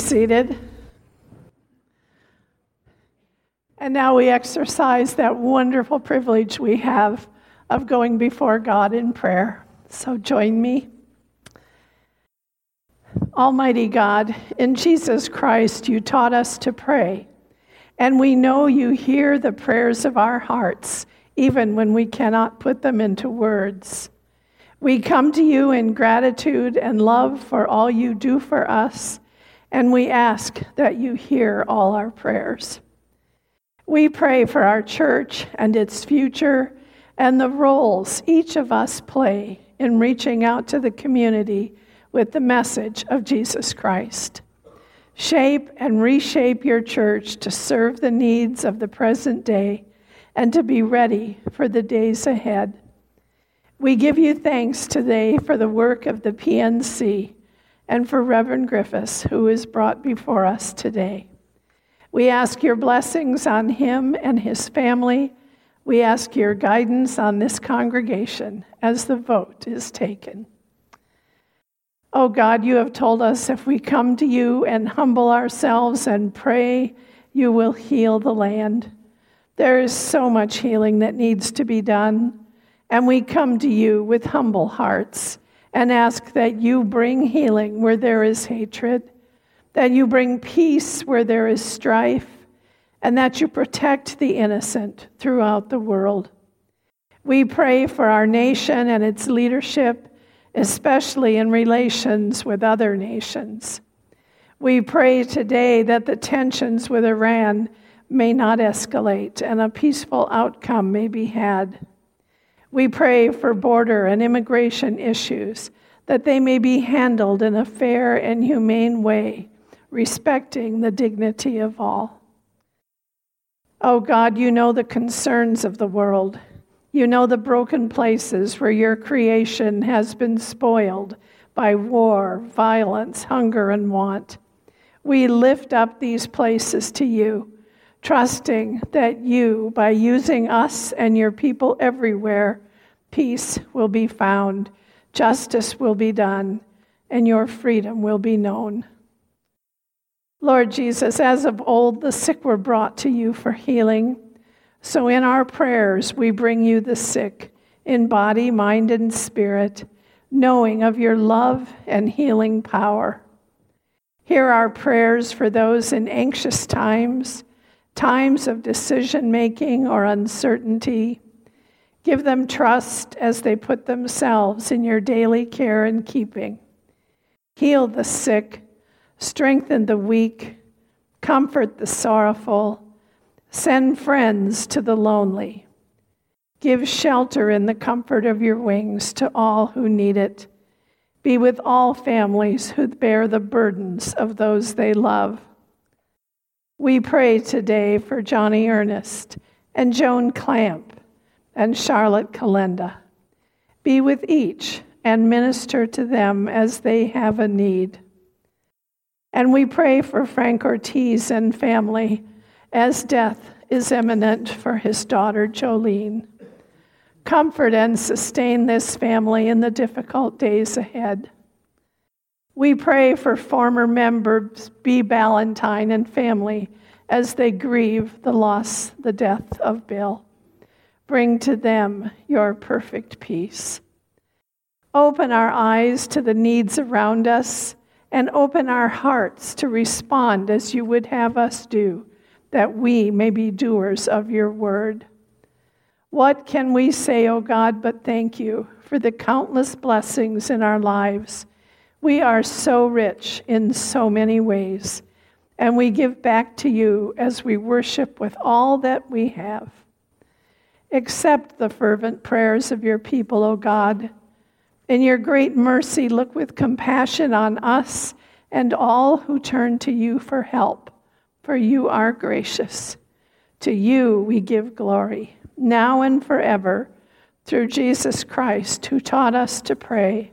Seated. And now we exercise that wonderful privilege we have of going before God in prayer. So join me. Almighty God, in Jesus Christ, you taught us to pray. And we know you hear the prayers of our hearts, even when we cannot put them into words. We come to you in gratitude and love for all you do for us, and we ask that you hear all our prayers. We pray for our church and its future and the roles each of us play in reaching out to the community with the message of Jesus Christ. Shape and reshape your church to serve the needs of the present day and to be ready for the days ahead. We give you thanks today for the work of the PNC and for Reverend Griffiths, who is brought before us today. We ask your blessings on him and his family. We ask your guidance on this congregation as the vote is taken. Oh God, you have told us if we come to you and humble ourselves and pray, you will heal the land. There is so much healing that needs to be done, and we come to you with humble hearts and ask that you bring healing where there is hatred, that you bring peace where there is strife, and that you protect the innocent throughout the world. We pray for our nation and its leadership, especially in relations with other nations. We pray today that the tensions with Iran may not escalate and a peaceful outcome may be had. We pray for border and immigration issues that they may be handled in a fair and humane way, respecting the dignity of all. Oh God, you know the concerns of the world. You know the broken places where your creation has been spoiled by war, violence, hunger, and want. We lift up these places to you, trusting that you, by using us and your people everywhere, peace will be found, justice will be done, and your freedom will be known. Lord Jesus, as of old the sick were brought to you for healing, so in our prayers we bring you the sick in body, mind, and spirit, knowing of your love and healing power. Hear our prayers for those in anxious times, times of decision making or uncertainty. Give them trust as they put themselves in your daily care and keeping. Heal the sick strengthen the weak, comfort the sorrowful, send friends to the lonely. Give shelter in the comfort of your wings to all who need it. Be with all families who bear the burdens of those they love. We pray today for Johnny Ernest and Joan Clamp and Charlotte Kalenda. Be with each and minister to them as they have a need. And we pray for Frank Ortiz and family as death is imminent for his daughter Jolene. Comfort and sustain this family in the difficult days ahead. We pray for former members B. Ballantyne and family as they grieve the loss, the death of Bill. Bring to them your perfect peace. Open our eyes to the needs around us and open our hearts to respond as you would have us do, that we may be doers of your word. What can we say, O God, but thank you for the countless blessings in our lives? We are so rich in so many ways, and we give back to you as we worship with all that we have. Accept the fervent prayers of your people, O God in your great mercy, look with compassion on us and all who turn to you for help, for you are gracious. To you we give glory, now and forever, through Jesus Christ, who taught us to pray,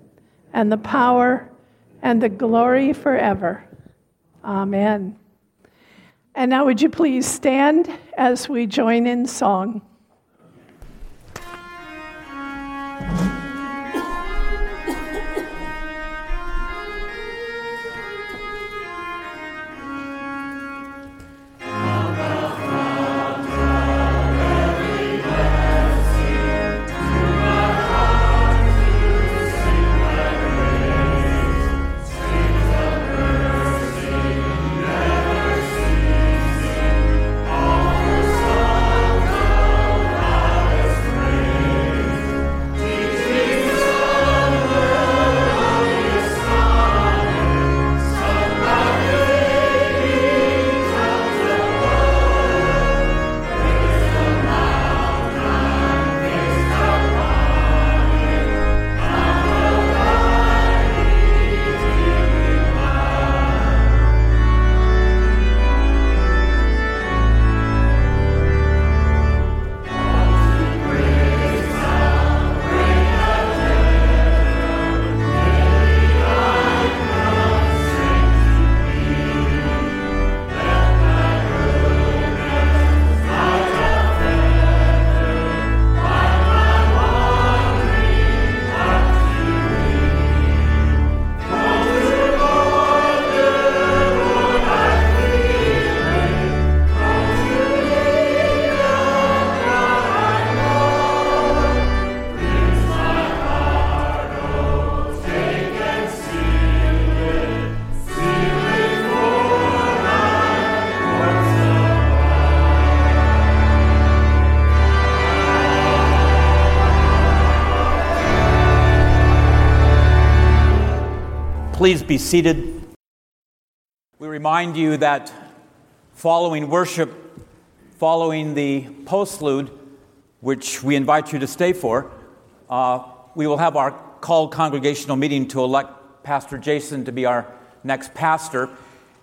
and the power, and the glory forever. Amen. And now, would you please stand as we join in song? Please be seated. We remind you that following worship, following the postlude, which we invite you to stay for, uh, we will have our called congregational meeting to elect Pastor Jason to be our next pastor.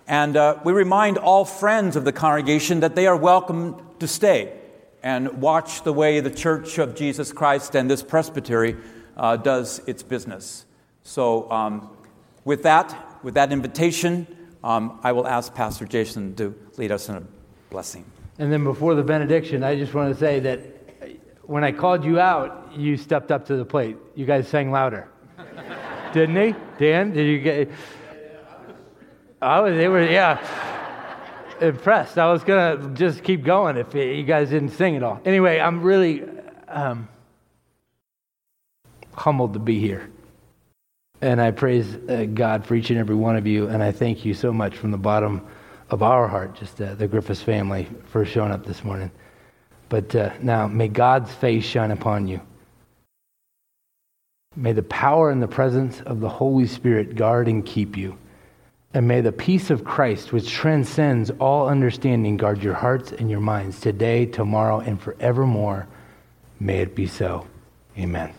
And uh, we remind all friends of the congregation that they are welcome to stay and watch the way the Church of Jesus Christ and this presbytery uh, does its business. So, um, with that, with that invitation, um, I will ask Pastor Jason to lead us in a blessing. And then before the benediction, I just want to say that when I called you out, you stepped up to the plate. You guys sang louder. Didn't he? Dan, did you get. I was, they were, yeah, impressed. I was going to just keep going if you guys didn't sing at all. Anyway, I'm really um, humbled to be here. And I praise uh, God for each and every one of you. And I thank you so much from the bottom of our heart, just uh, the Griffiths family, for showing up this morning. But uh, now, may God's face shine upon you. May the power and the presence of the Holy Spirit guard and keep you. And may the peace of Christ, which transcends all understanding, guard your hearts and your minds today, tomorrow, and forevermore. May it be so. Amen.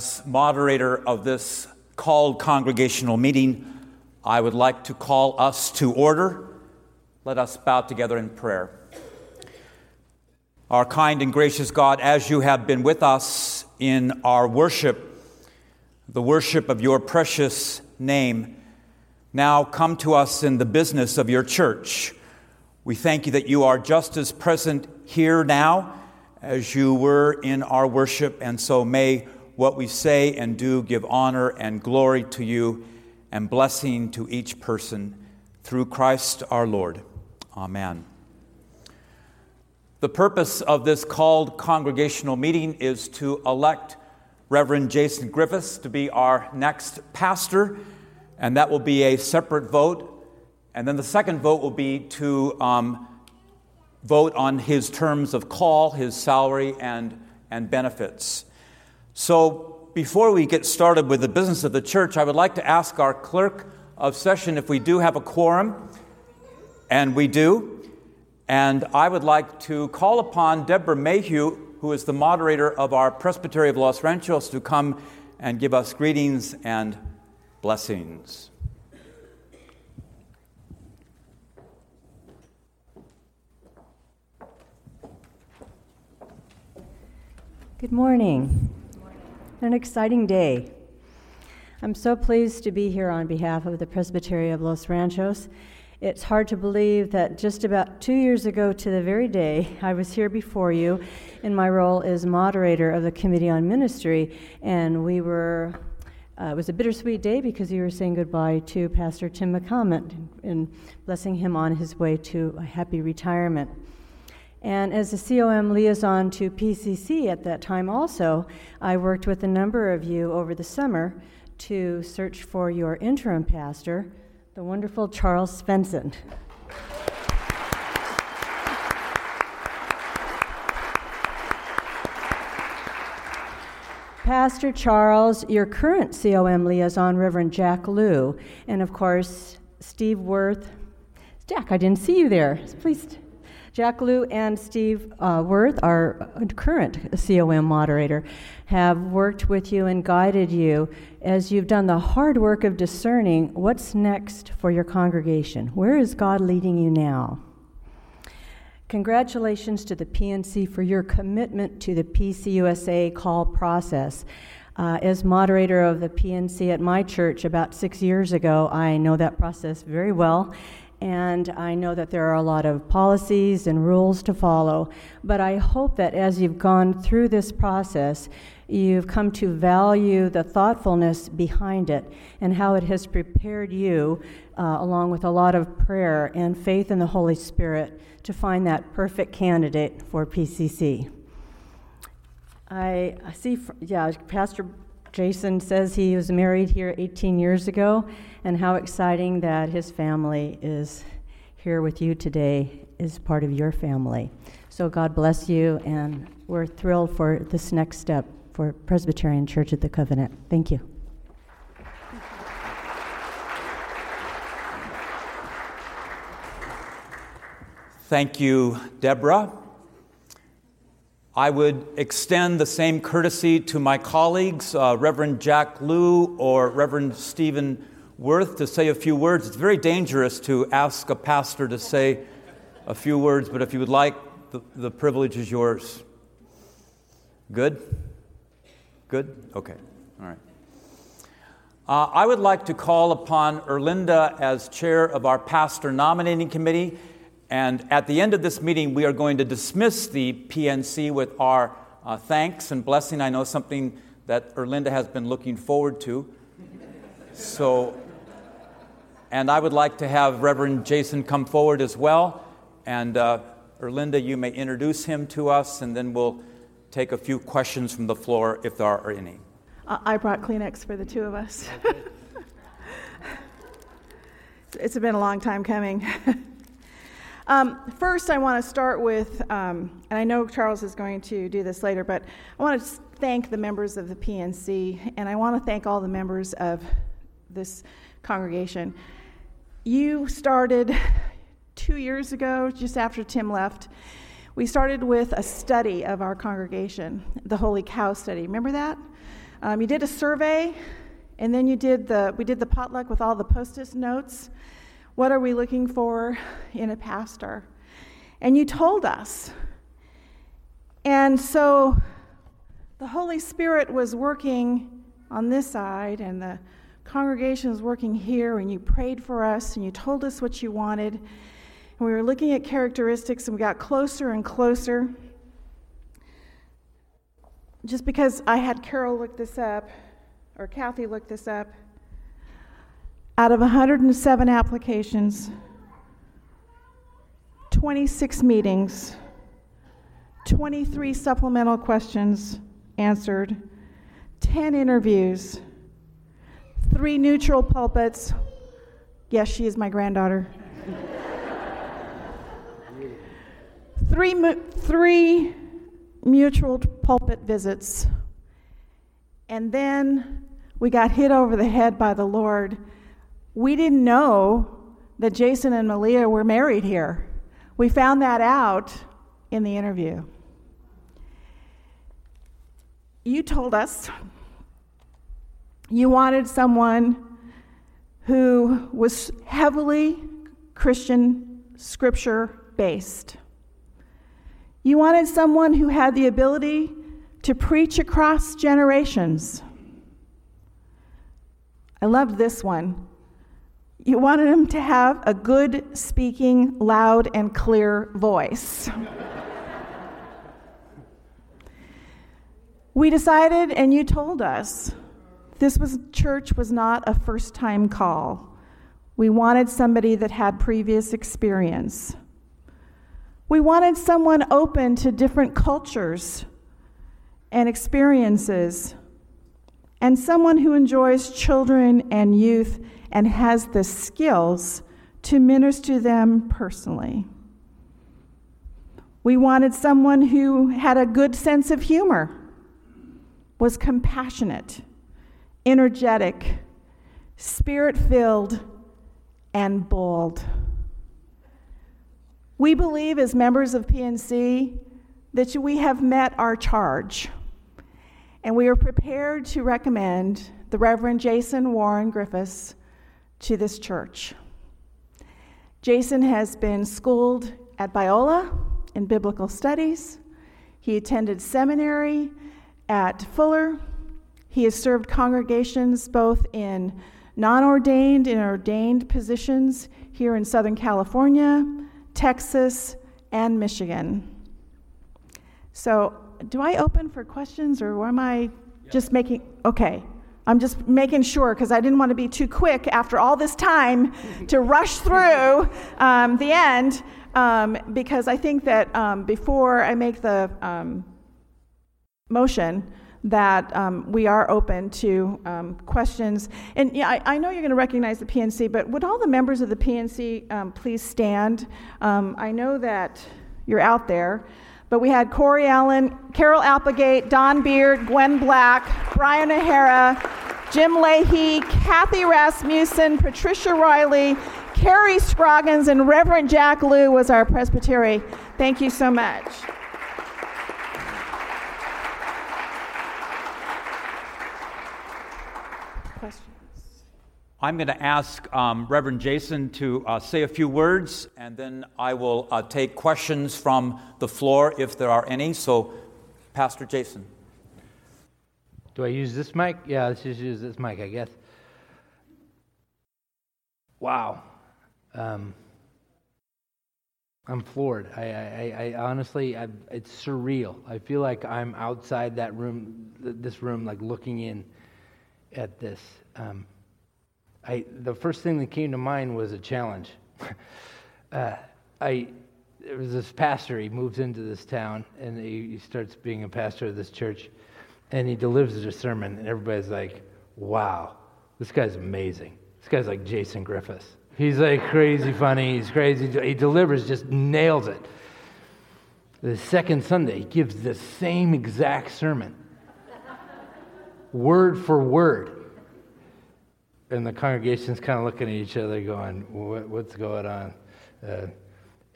As moderator of this called congregational meeting, I would like to call us to order. Let us bow together in prayer. Our kind and gracious God, as you have been with us in our worship, the worship of your precious name, now come to us in the business of your church. We thank you that you are just as present here now as you were in our worship, and so may what we say and do give honor and glory to you and blessing to each person. Through Christ our Lord. Amen. The purpose of this called congregational meeting is to elect Reverend Jason Griffiths to be our next pastor, and that will be a separate vote. And then the second vote will be to um, vote on his terms of call, his salary, and, and benefits. So, before we get started with the business of the church, I would like to ask our clerk of session if we do have a quorum, and we do. And I would like to call upon Deborah Mayhew, who is the moderator of our Presbytery of Los Ranchos, to come and give us greetings and blessings. Good morning. An exciting day. I'm so pleased to be here on behalf of the Presbytery of Los Ranchos it's hard to believe that just about two years ago to the very day, I was here before you in my role as moderator of the Committee on Ministry, and we were. Uh, it was a bittersweet day because you were saying goodbye to Pastor Tim McCommon and blessing him on his way to a happy retirement. And as a COM liaison to PCC at that time, also, I worked with a number of you over the summer to search for your interim pastor the wonderful Charles Svensson. Pastor Charles, your current COM liaison, Reverend Jack Liu, and of course, Steve Worth. Jack, I didn't see you there. Please. Jack Liu and Steve uh, Worth, our current COM moderator, have worked with you and guided you as you've done the hard work of discerning what's next for your congregation. Where is God leading you now? Congratulations to the PNC for your commitment to the PCUSA call process. Uh, as moderator of the PNC at my church about six years ago, I know that process very well, and I know that there are a lot of policies and rules to follow. But I hope that as you've gone through this process, you've come to value the thoughtfulness behind it and how it has prepared you, uh, along with a lot of prayer and faith in the Holy Spirit, to find that perfect candidate for PCC. I, I see, yeah, Pastor Jason says he was married here 18 years ago, and how exciting that his family is here with you today is part of your family. So God bless you, and we're thrilled for this next step for Presbyterian Church of the Covenant. Thank you. Thank you, Deborah. I would extend the same courtesy to my colleagues, uh, Reverend Jack Liu or Reverend Stephen Worth, to say a few words. It's very dangerous to ask a pastor to say a few words, but if you would like, the, the privilege is yours. Good? Good? Okay. All right. Uh, I would like to call upon Erlinda as chair of our pastor nominating committee. And at the end of this meeting, we are going to dismiss the PNC with our uh, thanks and blessing. I know something that Erlinda has been looking forward to. So, and I would like to have Reverend Jason come forward as well. And uh, Erlinda, you may introduce him to us, and then we'll take a few questions from the floor if there are any. I brought Kleenex for the two of us. it's been a long time coming. Um, first, I want to start with, um, and I know Charles is going to do this later, but I want to thank the members of the PNC, and I want to thank all the members of this congregation. You started two years ago, just after Tim left. We started with a study of our congregation, the Holy Cow study. Remember that? Um, you did a survey, and then you did the we did the potluck with all the post-it notes. What are we looking for in a pastor? And you told us. And so the Holy Spirit was working on this side, and the congregation was working here, and you prayed for us, and you told us what you wanted. And we were looking at characteristics, and we got closer and closer. Just because I had Carol look this up, or Kathy look this up, out of 107 applications, 26 meetings, 23 supplemental questions answered, 10 interviews, three neutral pulpits. Yes, she is my granddaughter. three, mu- three mutual pulpit visits. And then we got hit over the head by the Lord. We didn't know that Jason and Malia were married here. We found that out in the interview. You told us you wanted someone who was heavily Christian scripture based. You wanted someone who had the ability to preach across generations. I loved this one. You wanted him to have a good speaking, loud, and clear voice. we decided, and you told us, this was church was not a first time call. We wanted somebody that had previous experience. We wanted someone open to different cultures and experiences, and someone who enjoys children and youth and has the skills to minister to them personally. We wanted someone who had a good sense of humor, was compassionate, energetic, spirit filled, and bold. We believe, as members of PNC, that we have met our charge, and we are prepared to recommend the Reverend Jason Warren Griffiths to this church. Jason has been schooled at Biola in biblical studies. He attended seminary at Fuller. He has served congregations both in non ordained and ordained positions here in Southern California, Texas, and Michigan. So, do I open for questions or am I just making? Okay. I'm just making sure because I didn't want to be too quick after all this time to rush through um, the end um, because I think that um, before I make the um, motion, that um, we are open to um, questions. And yeah, I, I know you're going to recognize the PNC, but would all the members of the PNC please stand? I know that you're out there. But we had Corey Allen, Carol Applegate, Don Beard, Gwen Black, Brian O'Hara, Jim Leahy, Kathy Rasmussen, Patricia Riley, Carrie Scroggins, and Reverend Jack Liu was our presbytery. Thank you so much. Questions? I'm going to ask um, Reverend Jason to uh, say a few words, and then I will uh, take questions from the floor if there are any. So, Pastor Jason. Do I use this mic? Yeah, let's just use this mic, I guess. Wow. Um, I'm floored. I, I, I honestly, I, it's surreal. I feel like I'm outside that room, this room, like looking in at this. Um, I, the first thing that came to mind was a challenge. uh, I, there was this pastor, he moves into this town and he, he starts being a pastor of this church and he delivers a sermon and everybody's like, wow, this guy's amazing. This guy's like Jason Griffiths. He's like crazy funny, he's crazy. He delivers, just nails it. The second Sunday, he gives the same exact sermon, word for word and the congregation's kind of looking at each other going, what, what's going on? Uh,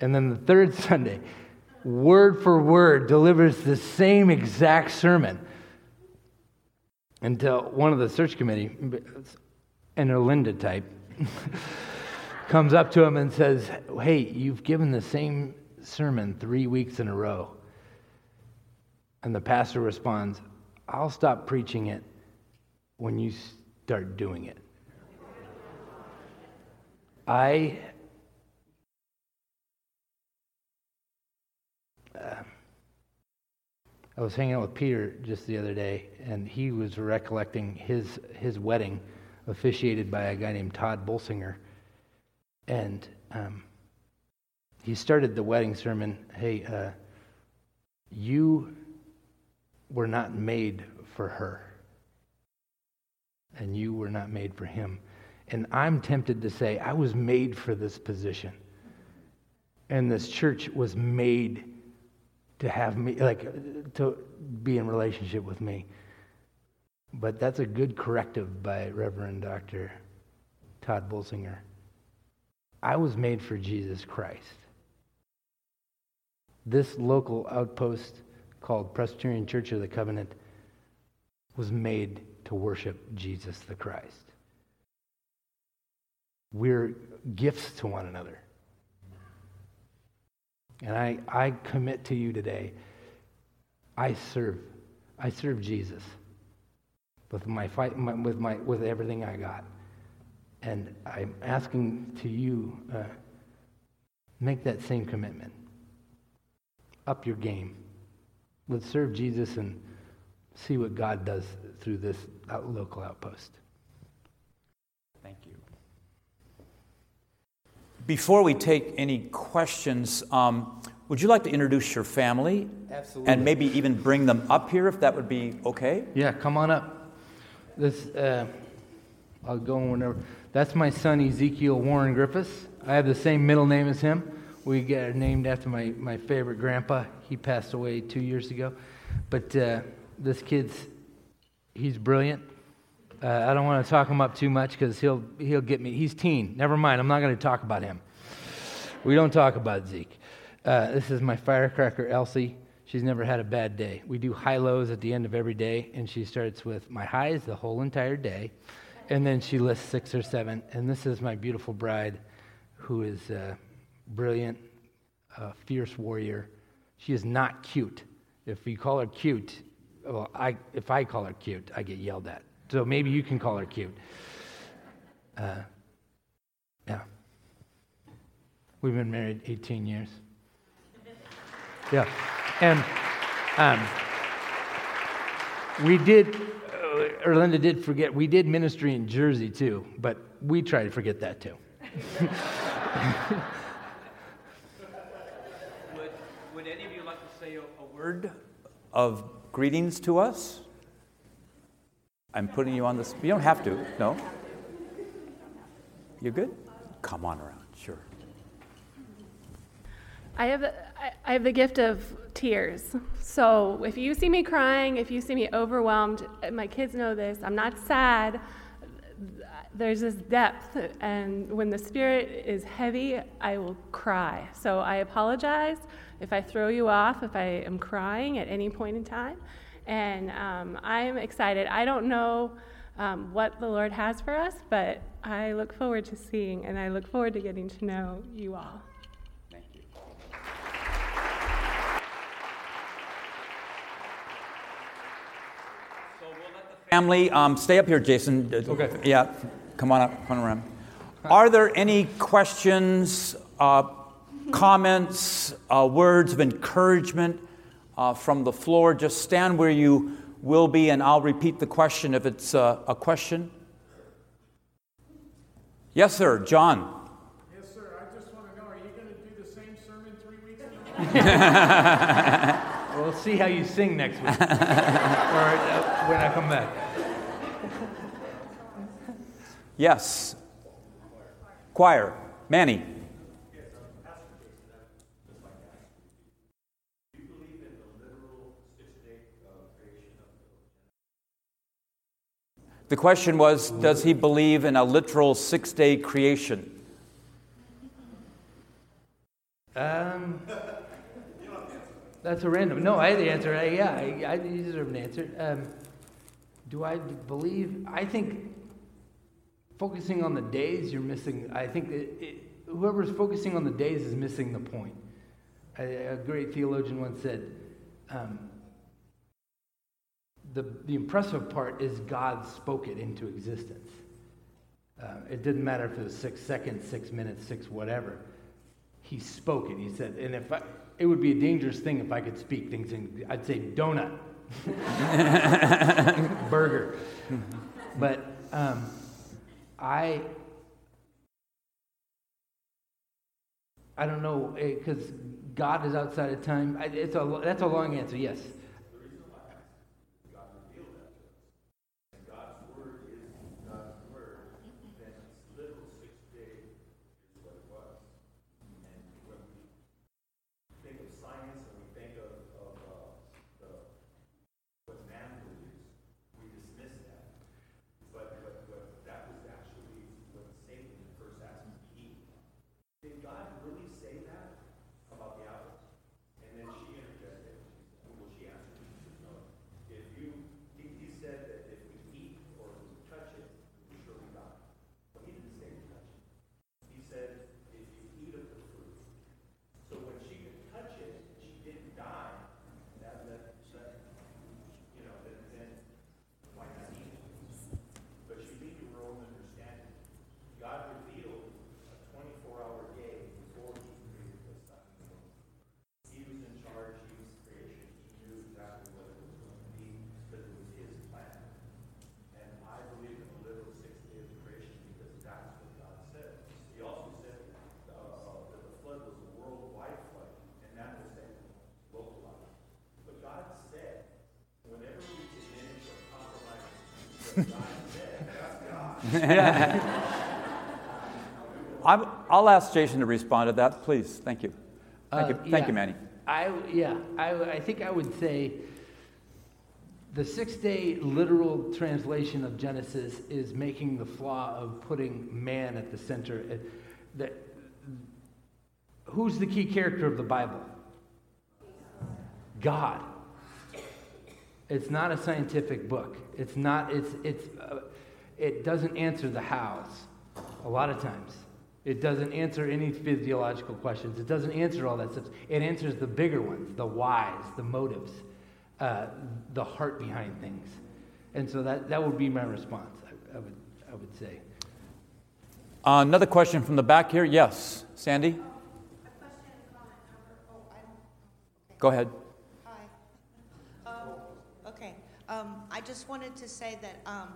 and then the third Sunday, word for word, delivers the same exact sermon until one of the search committee, an Erlinda type, comes up to him and says, Hey, you've given the same sermon three weeks in a row. And the pastor responds, I'll stop preaching it when you start doing it. I uh, I was hanging out with Peter just the other day, and he was recollecting his his wedding, officiated by a guy named Tod Bolsinger, and um, he started the wedding sermon. Hey, uh, you were not made for her. And you were not made for him. And I'm tempted to say, I was made for this position. And this church was made to have me, like, to be in relationship with me. But that's a good corrective by Reverend Dr. Tod Bolsinger. I was made for Jesus Christ. This local outpost called Presbyterian Church of the Covenant was made to worship Jesus the Christ. We're gifts to one another. And I, I commit to you today, I serve. I serve Jesus with my fight, my, with my, with everything I got. And I'm asking to you, uh, make that same commitment. Up your game. Let's serve Jesus and see what God does through this local outpost. Thank you. Before we take any questions, um, would you like to introduce your family? Absolutely. And maybe even bring them up here if that would be okay? Yeah, come on up. This, uh, I'll go whenever. That's my son Ezekiel Warren Griffiths. I have the same middle name as him. We get named after my, my favorite grandpa. He passed away two years ago. But uh, this kid's, he's brilliant. Uh, I don't want to talk him up too much because he'll, he'll get me. He's teen. Never mind. I'm not going to talk about him. We don't talk about Zeke. Uh, this is my firecracker, Elsie. She's never had a bad day. We do high lows at the end of every day, and she starts with my highs the whole entire day, and then she lists six or seven. And this is my beautiful bride, who is uh, brilliant, a fierce warrior. She is not cute. If you call her cute, well, I, if I call her cute, I get yelled at. So maybe you can call her cute. Uh, yeah. We've been married 18 years. Yeah. And um, we did, uh, Erlinda did forget, we did ministry in Jersey too, but we try to forget that too. Would, would any of you like to say a, a word of greetings to us? I'm putting you on this. You don't have to. No. You're good? Come on around. Sure. I have, I- have the gift of tears. So if you see me crying, if you see me overwhelmed, my kids know this, I'm not sad. There's this depth, and when the spirit is heavy, I will cry. So I apologize if I throw you off, if I am crying at any point in time. And um, I'm excited. I don't know um, what the Lord has for us, but I look forward to seeing, and I look forward to getting to know you all. Thank you. So we'll let the family um, stay up here, Jason. Okay. Yeah, come on up, come around. Are there any questions, uh, comments, uh, words of encouragement uh, from the floor? Just stand where you will be, and I'll repeat the question if it's uh, a question. Yes, sir, John. Yes, sir. I just want to know, are you going to do the same sermon three weeks ago? We'll see how you sing next week, or uh, when I come back. Yes. Choir. Manny. The question was Does he believe in a literal six day creation? Um, that's a random. No, I had the answer. I, yeah, I, I deserve an answer. Um, do I believe? I think focusing on the days, you're missing. I think it, it, whoever's focusing on the days is missing the point. A, a great theologian once said, um, the, the impressive part is God spoke it into existence. Uh, it didn't matter if it was six seconds, six minutes, six whatever. He spoke it. He said, and if I, it would be a dangerous thing if I could speak things in, I'd say donut, burger. But um, I, I don't know, because God is outside of time. I, it's a, that's a long answer, yes. I'm, I'll ask Jason to respond to that, please. Thank you. Thank you, Uh, thank yeah. you, Manny. I yeah, I, I think I would say the six-day literal translation of Genesis is making the flaw of putting man at the center. It- that, who's the key character of the Bible? God. It's not a scientific book. It's not. It's it's. Uh, it doesn't answer the hows. A lot of times, it doesn't answer any physiological questions. It doesn't answer all that stuff. It answers the bigger ones, the whys, the motives, uh, the heart behind things. And so that that would be my response. I, I would I would say. Uh, another question from the back here. Yes, Sandy? Go ahead. Hi. Um, Okay, um, I just wanted to say that, um,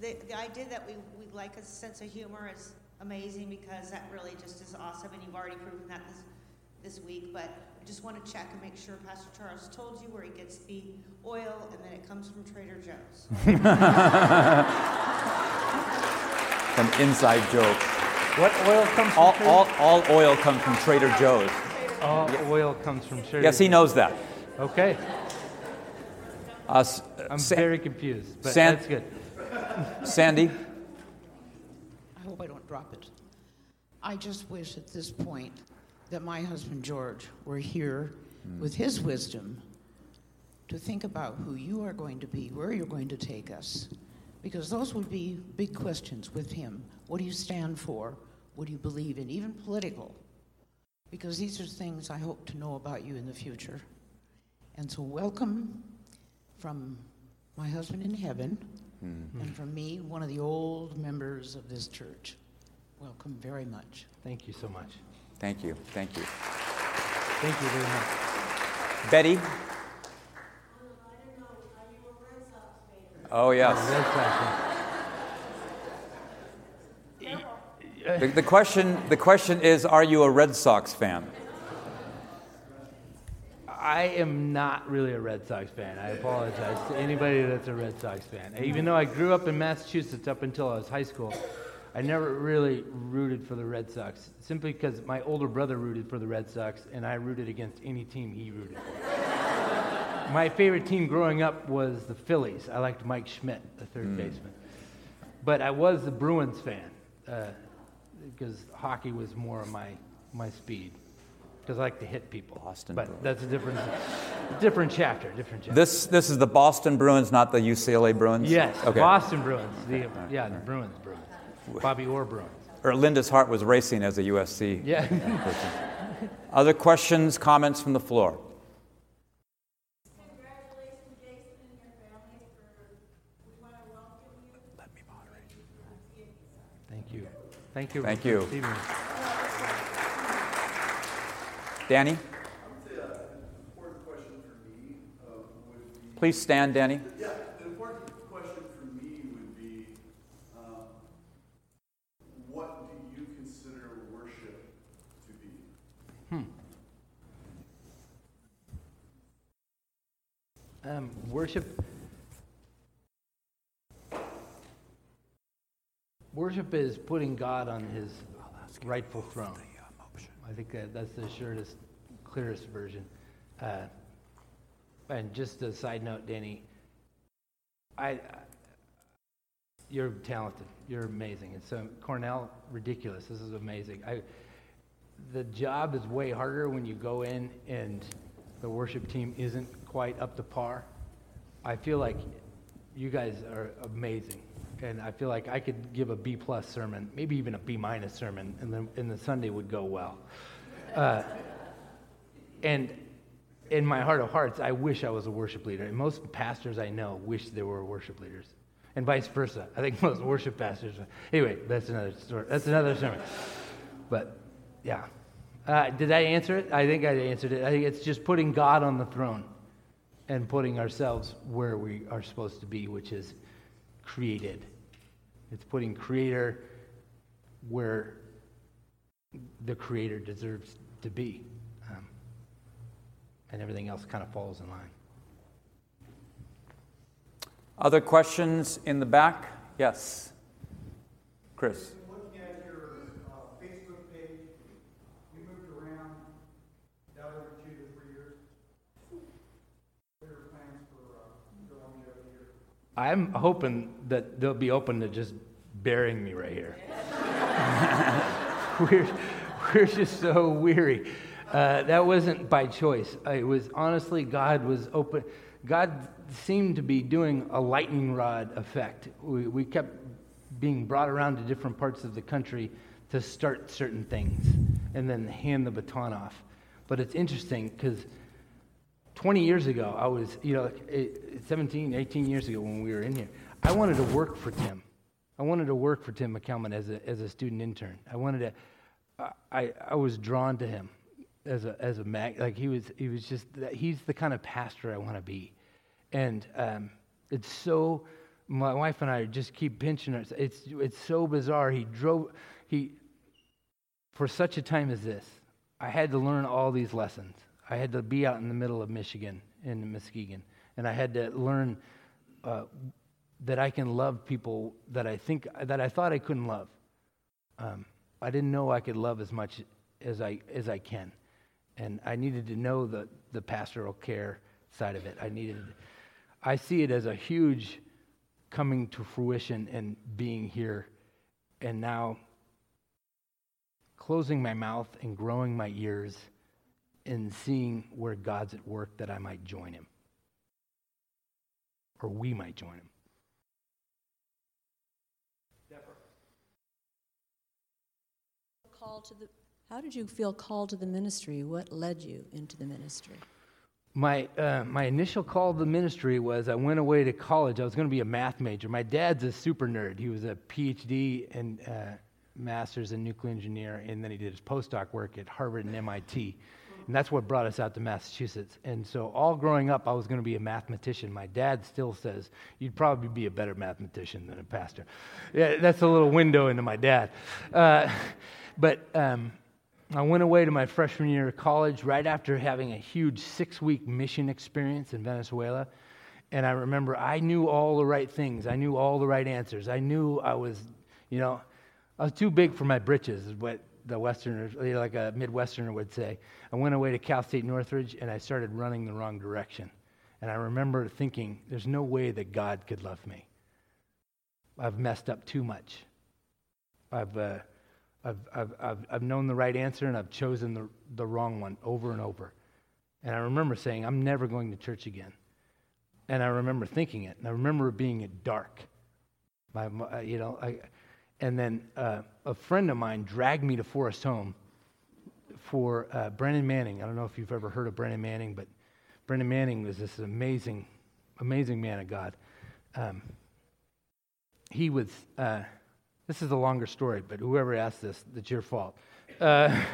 the, the idea that we, we like a sense of humor is amazing because that really just is awesome and you've already proven that this, this week, but I just want to check and make sure Pastor Charles told you where he gets the oil and then it comes from Trader Joe's. An inside joke. What oil comes from All, Trader- all, all oil comes from Trader Joe's. All oil comes from Trader Yes, he knows that. Okay. Uh, S- I'm Sa- very confused, but San- that's good. Sandy? I hope I don't drop it. I just wish at this point that my husband George were here hmm. with his wisdom to think about who you are going to be, where you're going to take us. Because those would be big questions with him. What do you stand for? What do you believe in? Even political. Because these are things I hope to know about you in the future. And so, welcome from my husband in heaven Mm-hmm. and from me, one of the old members of this church. Welcome very much. Thank you so much. Thank you, thank you. Thank you very much. Betty? Oh, yes. The, the, question, the question is Are you a Red Sox fan? I am not really a Red Sox fan. I apologize to anybody that's a Red Sox fan. Even though I grew up in Massachusetts up until I was high school, I never really rooted for the Red Sox, simply because my older brother rooted for the Red Sox and I rooted against any team he rooted for. my favorite team growing up was the Phillies. I liked Mike Schmidt, the third baseman. But I was a Bruins fan uh, because hockey was more of my, my speed. Because I like to hit people. Boston but Bruins. that's a different, different chapter. Different chapter. This, this is the Boston Bruins, not the UCLA Bruins? yes, Okay. Boston Bruins. The, yeah, the Bruins, Bruins. Bobby Orr Bruins. Erlinda's heart was racing as a USC. Yeah. person. Other questions, comments from the floor? Thank you. Let me borrow. Thank you. Thank you. Receiving me. Danny? Please stand, Danny. Yeah, the important question for me would be, um, what do you consider worship to be? Hmm. Um, worship. Worship is putting God on his rightful throne. I think that that's the shortest, clearest version. Uh, and just a side note, Danny, I, I- you're talented. You're amazing. And so Cornell, ridiculous. This is amazing. I, the job is way harder when you go in and the worship team isn't quite up to par. I feel like you guys are amazing, and I feel like I could give a B plus sermon, maybe even a B minus sermon, and then and the Sunday would go well. Uh, and in my heart of hearts, I wish I was a worship leader. And most pastors I know wish they were worship leaders, and vice versa. I think most worship pastors. Anyway, that's another story. That's another sermon. But yeah, uh, did I answer it? I think I answered it. I think it's just putting God on the throne and putting ourselves where we are supposed to be, which is created. It's putting Creator where the Creator deserves to be. Um, and everything else kind of falls in line. Other questions in the back? Yes. Chris. Looking at your uh, Facebook page, you moved around that over two to three years. What are your plans for uh, your longevity here? I'm hoping that they'll be open to just burying me right here. we're, we're just so weary. Uh, that wasn't by choice. Uh, It was honestly, God was open. God seemed to be doing a lightning rod effect. We, we kept being brought around to different parts of the country to start certain things and then hand the baton off. But it's interesting because 20 years ago, I was, you know, eh, 17, 18 years ago when we were in here, I wanted to work for Tim. I wanted to work for Tim McKelman as a, as a student intern. I wanted to, I, I was drawn to him as a, as a mag, like he was, he was just, he's the kind of pastor I want to be. And um, it's so, my wife and I just keep pinching us. It's, it's so bizarre. He drove, he, for such a time as this, I had to learn all these lessons. I had to be out in the middle of Michigan, in Muskegon, and I had to learn uh, that I can love people that I think that I thought I couldn't love. Um, I didn't know I could love as much as I as I can, and I needed to know the the pastoral care side of it. I needed. I see it as a huge coming to fruition and being here, and now closing my mouth and growing my ears and seeing where God's at work that I might join him. Or we might join him. Call to the, how did you feel called to the ministry? What led you into the ministry? My, uh, my initial call to the ministry was I went away to college. I was going to be a math major. My dad's a super nerd. He was a PhD and uh, master's in nuclear engineer, and then he did his postdoc work at Harvard and MIT. And that's what brought us out to Massachusetts. And so, all growing up, I was going to be a mathematician. My dad still says, You'd probably be a better mathematician than a pastor. Yeah, that's a little window into my dad. Uh, but um, I went away to my freshman year of college right after having a huge six week mission experience in Venezuela. And I remember I knew all the right things, I knew all the right answers. I knew I was, you know, I was too big for my britches, what the Westerners, you know, like a Midwesterner would say. I went away to Cal State Northridge and I started running the wrong direction. And I remember thinking, there's no way that God could love me. I've messed up too much. I've, uh, I've, I've, I've, I've known the right answer and I've chosen the, the wrong one over and over. And I remember saying, I'm never going to church again. And I remember thinking it. And I remember being dark. My, you know, I, and then uh, a friend of mine dragged me to Forest Home for uh, Brennan Manning. I don't know if you've ever heard of Brennan Manning, but Brennan Manning was this amazing, amazing man of God. Um, he was, uh, this is a longer story, but whoever asked this, it's your fault. Uh,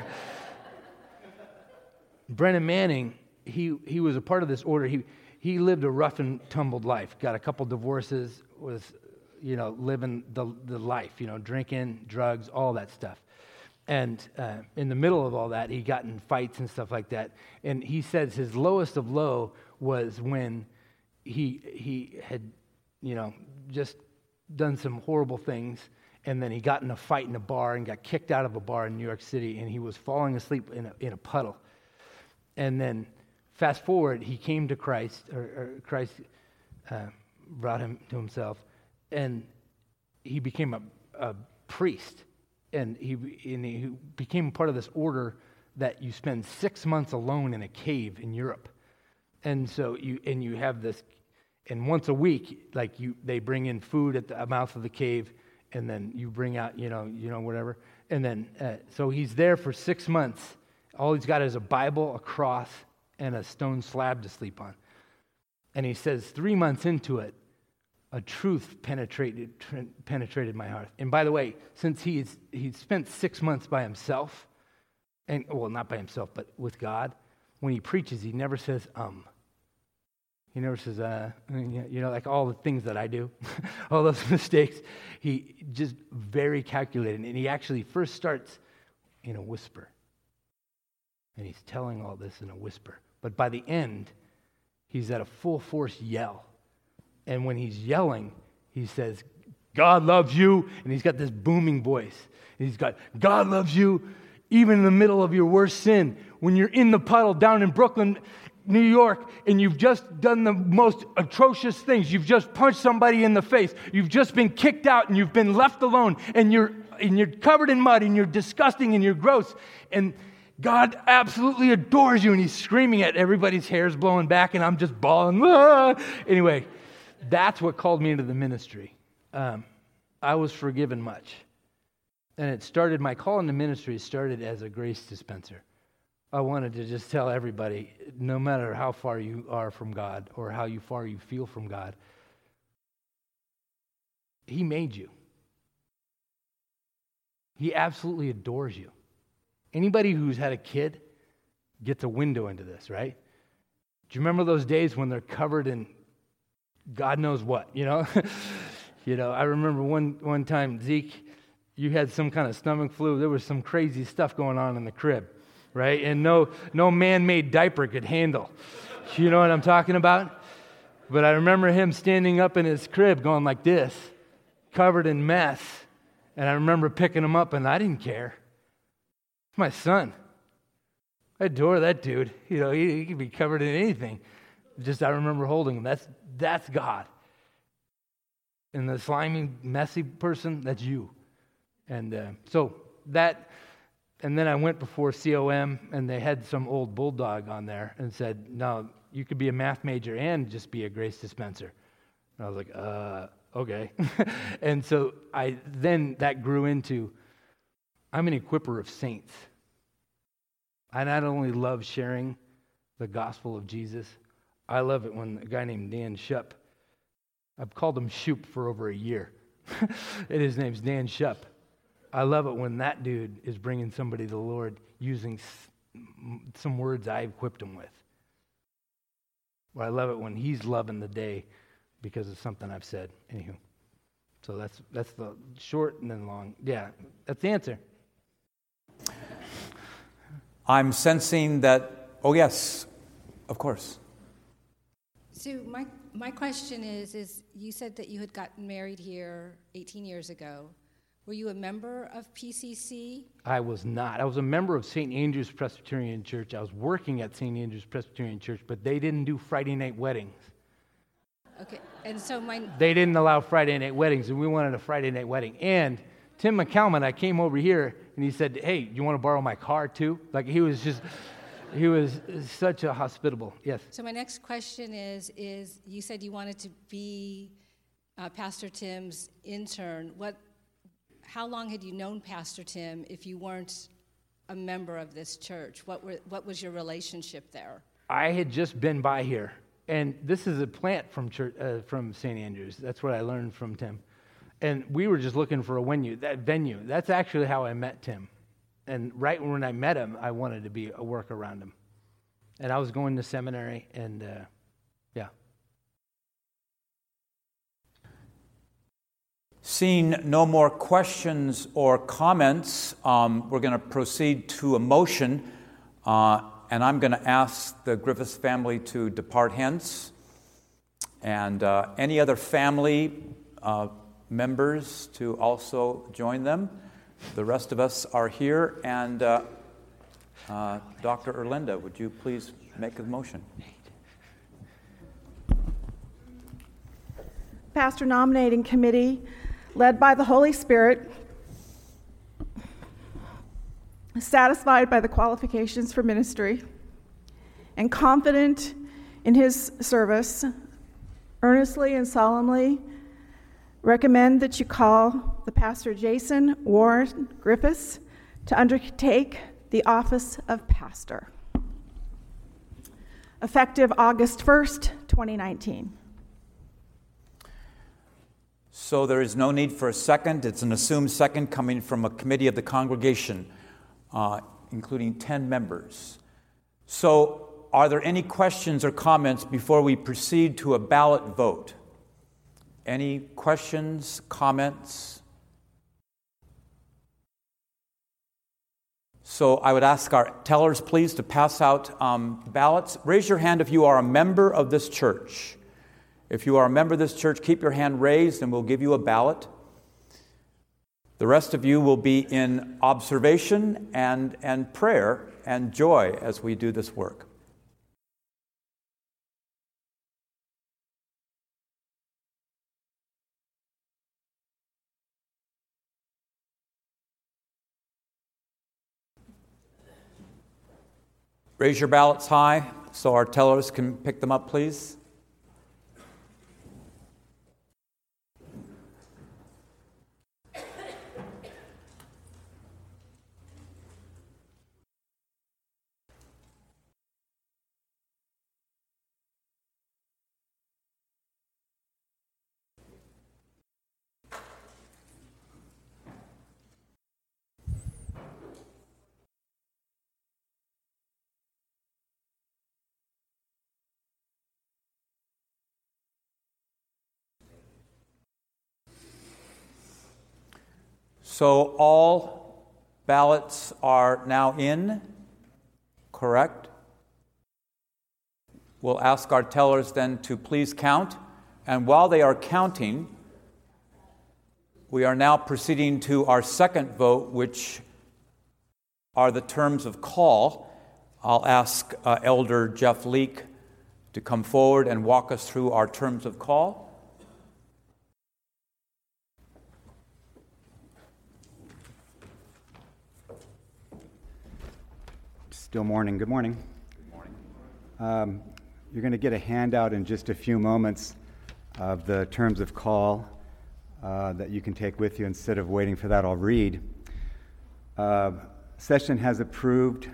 Brennan Manning, he, he was a part of this order. He, he lived a rough and tumbled life, got a couple divorces, was you know, living the, the life, you know, drinking, drugs, all that stuff. And uh, in the middle of all that, he got in fights and stuff like that. And he says his lowest of low was when he, he had, you know, just done some horrible things. And then he got in a fight in a bar and got kicked out of a bar in New York City. And he was falling asleep in a, in a puddle. And then fast forward, he came to Christ, or, or Christ uh, brought him to himself and he became a, a priest and he, and he became part of this order that you spend six months alone in a cave in Europe. And so you, and you have this, and once a week, like you, they bring in food at the mouth of the cave, and then you bring out, you know, you know, whatever. And then, uh, so he's there for six months. All he's got is a Bible, a cross, and a stone slab to sleep on. And he says, three months into it, a truth penetrated, penetrated my heart. And by the way, since he's, he's spent six months by himself, and well, not by himself, but with God, when he preaches, he never says, um. He never says, uh, you know, like all the things that I do, all those mistakes. He just very calculated. And he actually first starts in a whisper. And he's telling all this in a whisper. But by the end, he's at a full force yell And when he's yelling, he says, God loves you. And he's got this booming voice. And he's got, God loves you even in the middle of your worst sin. When you're in the puddle down in Brooklyn, New York, and you've just done the most atrocious things. You've just punched somebody in the face. You've just been kicked out and you've been left alone and you're, and you're covered in mud and you're disgusting and you're gross. And God absolutely adores you and he's screaming at everybody's hair's blowing back and I'm just bawling. Ah! Anyway, that's what called me into the ministry. Um, I was forgiven much. And it started, my call into ministry started as a grace dispenser. I wanted to just tell everybody no matter how far you are from God or how far you feel from God, He made you. He absolutely adores you. Anybody who's had a kid gets a window into this, right? Do you remember those days when they're covered in God knows what, you know? you know, I remember one, one time, Zeke, you had some kind of stomach flu. There was some crazy stuff going on in the crib, right? And no, no man made diaper could handle. You know what I'm talking about? But I remember him standing up in his crib going like this, covered in mess. And I remember picking him up, and I didn't care. It's my son. I adore that dude. You know, he, he could be covered in anything. Just I remember holding him. That's that's God. And the slimy, messy person, that's you. And uh, so that, and then I went before COM, and they had some old bulldog on there and said, "No, you could be a math major and just be a grace dispenser." And I was like, "Uh, okay." and so I then that grew into, I'm an equiper of saints. I not only love sharing the gospel of Jesus, I love it when a guy named Dan Shupp, I've called him Shoop for over a year, and his name's Dan Shupp. I love it when that dude is bringing somebody to the Lord using some words I equipped him with. Well, I love it when he's loving the day because of something I've said. Anywho, so that's that's the short and then long. Yeah, that's the answer. I'm sensing that. Oh yes, of course. So my my question is is you said that you had gotten married here 18 years ago. Were you a member of PCC? I was not. I was a member of St. Andrew's Presbyterian Church. I was working at St. Andrew's Presbyterian Church, but they didn't do Friday night weddings. Okay. And so my They didn't allow Friday night weddings, and we wanted a Friday night wedding. And Tim McCalman, I came over here and he said, Hey, you want to borrow my car too? Like he was just he was such a hospitable. Yes. So my next question is is you said you wanted to be uh, Pastor Tim's intern. What how long had you known Pastor Tim if you weren't a member of this church? What were what was your relationship there? I had just been by here, and this is a plant from church, uh, from St. Andrews. That's what I learned from Tim, and we were just looking for a venue. That venue. That's actually how I met Tim, and right when I met him, I wanted to be a work around him, and I was going to seminary, and uh, yeah. Seeing no more questions or comments, um, we're going to proceed to a motion, uh, and I'm going to ask the Griffiths family to depart hence. And uh, any other family uh, members to also join them. The rest of us are here, and uh, uh, Dr. Erlinda, would you please make a motion? Pastor nominating committee led by the Holy Spirit, satisfied by the qualifications for ministry, and confident in his service, earnestly and solemnly recommend that you call the pastor Jason Warren Griffiths to undertake the office of pastor. Effective August 1st, 2019. So there is no need for a second. It's an assumed second coming from a committee of the congregation, uh, including 10 members. So, are there any questions or comments before we proceed to a ballot vote? Any questions, comments? So I would ask our tellers, please, to pass out um, ballots. Raise your hand if you are a member of this church If you are a member of this church, keep your hand raised and we'll give you a ballot. The rest of you will be in observation and, and prayer and joy as we do this work. Raise your ballots high so our tellers can pick them up, please. So all ballots are now in, correct? We'll ask our tellers then to please count. And while they are counting, we are now proceeding to our second vote, which are the terms of call. I'll ask uh, Elder Jeff Leake to come forward and walk us through our terms of call. Still morning. Good morning. Good morning. Um, you're going to get a handout in just a few moments of the terms of call uh, that you can take with you. Instead of waiting for that, I'll read. Uh, session has approved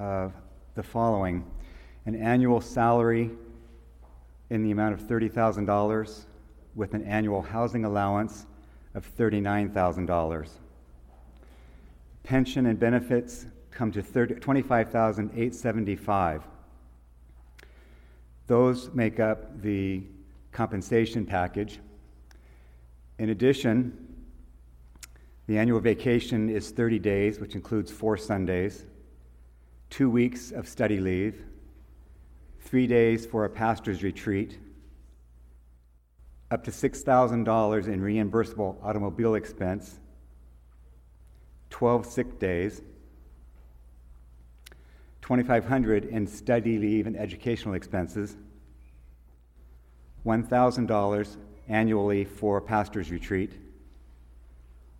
uh, the following an annual salary in the amount of $30,000 with an annual housing allowance of $39,000. Pension and benefits come to 25,875. Those make up the compensation package. In addition, the annual vacation is 30 days, which includes four Sundays, two weeks of study leave, three days for a pastor's retreat, up to $6,000 in reimbursable automobile expense, 12 sick days, 2500 in study leave and educational expenses, $1,000 annually for pastor's retreat,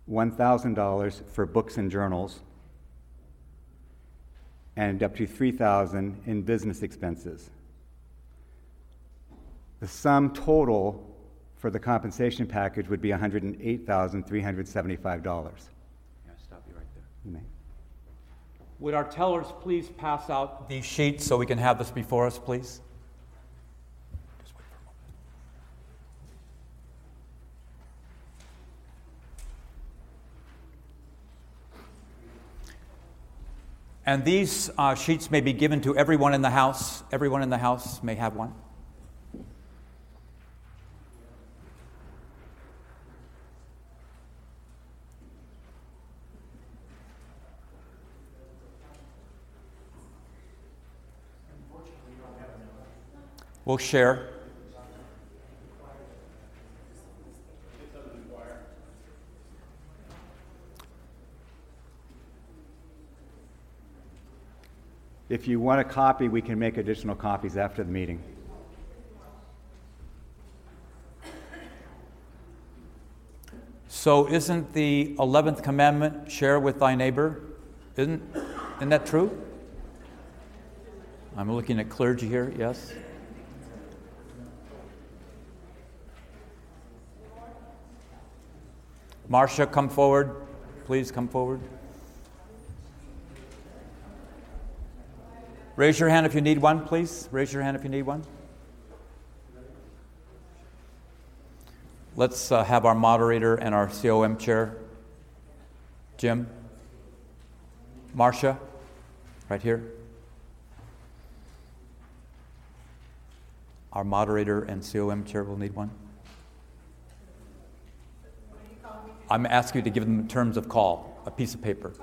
$1,000 for books and journals, and up to 3000 in business expenses. The sum total for the compensation package would be $108,375. Yeah, stop you right there. You may. Would our tellers please pass out these sheets so we can have this before us, please? And these uh, sheets may be given to everyone in the house. Everyone in the house may have one. We'll share. If you want a copy, we can make additional copies after the meeting. So, isn't the 11th commandment share with thy neighbor? Isn't, isn't that true? I'm looking at clergy here, yes? Marcia, come forward. Please come forward. Raise your hand if you need one, please. Raise your hand if you need one. Let's uh, have our moderator and our COM chair. Jim. Marcia, right here. Our moderator and COM chair will need one. I'm asking you to give them terms of call, a piece of paper.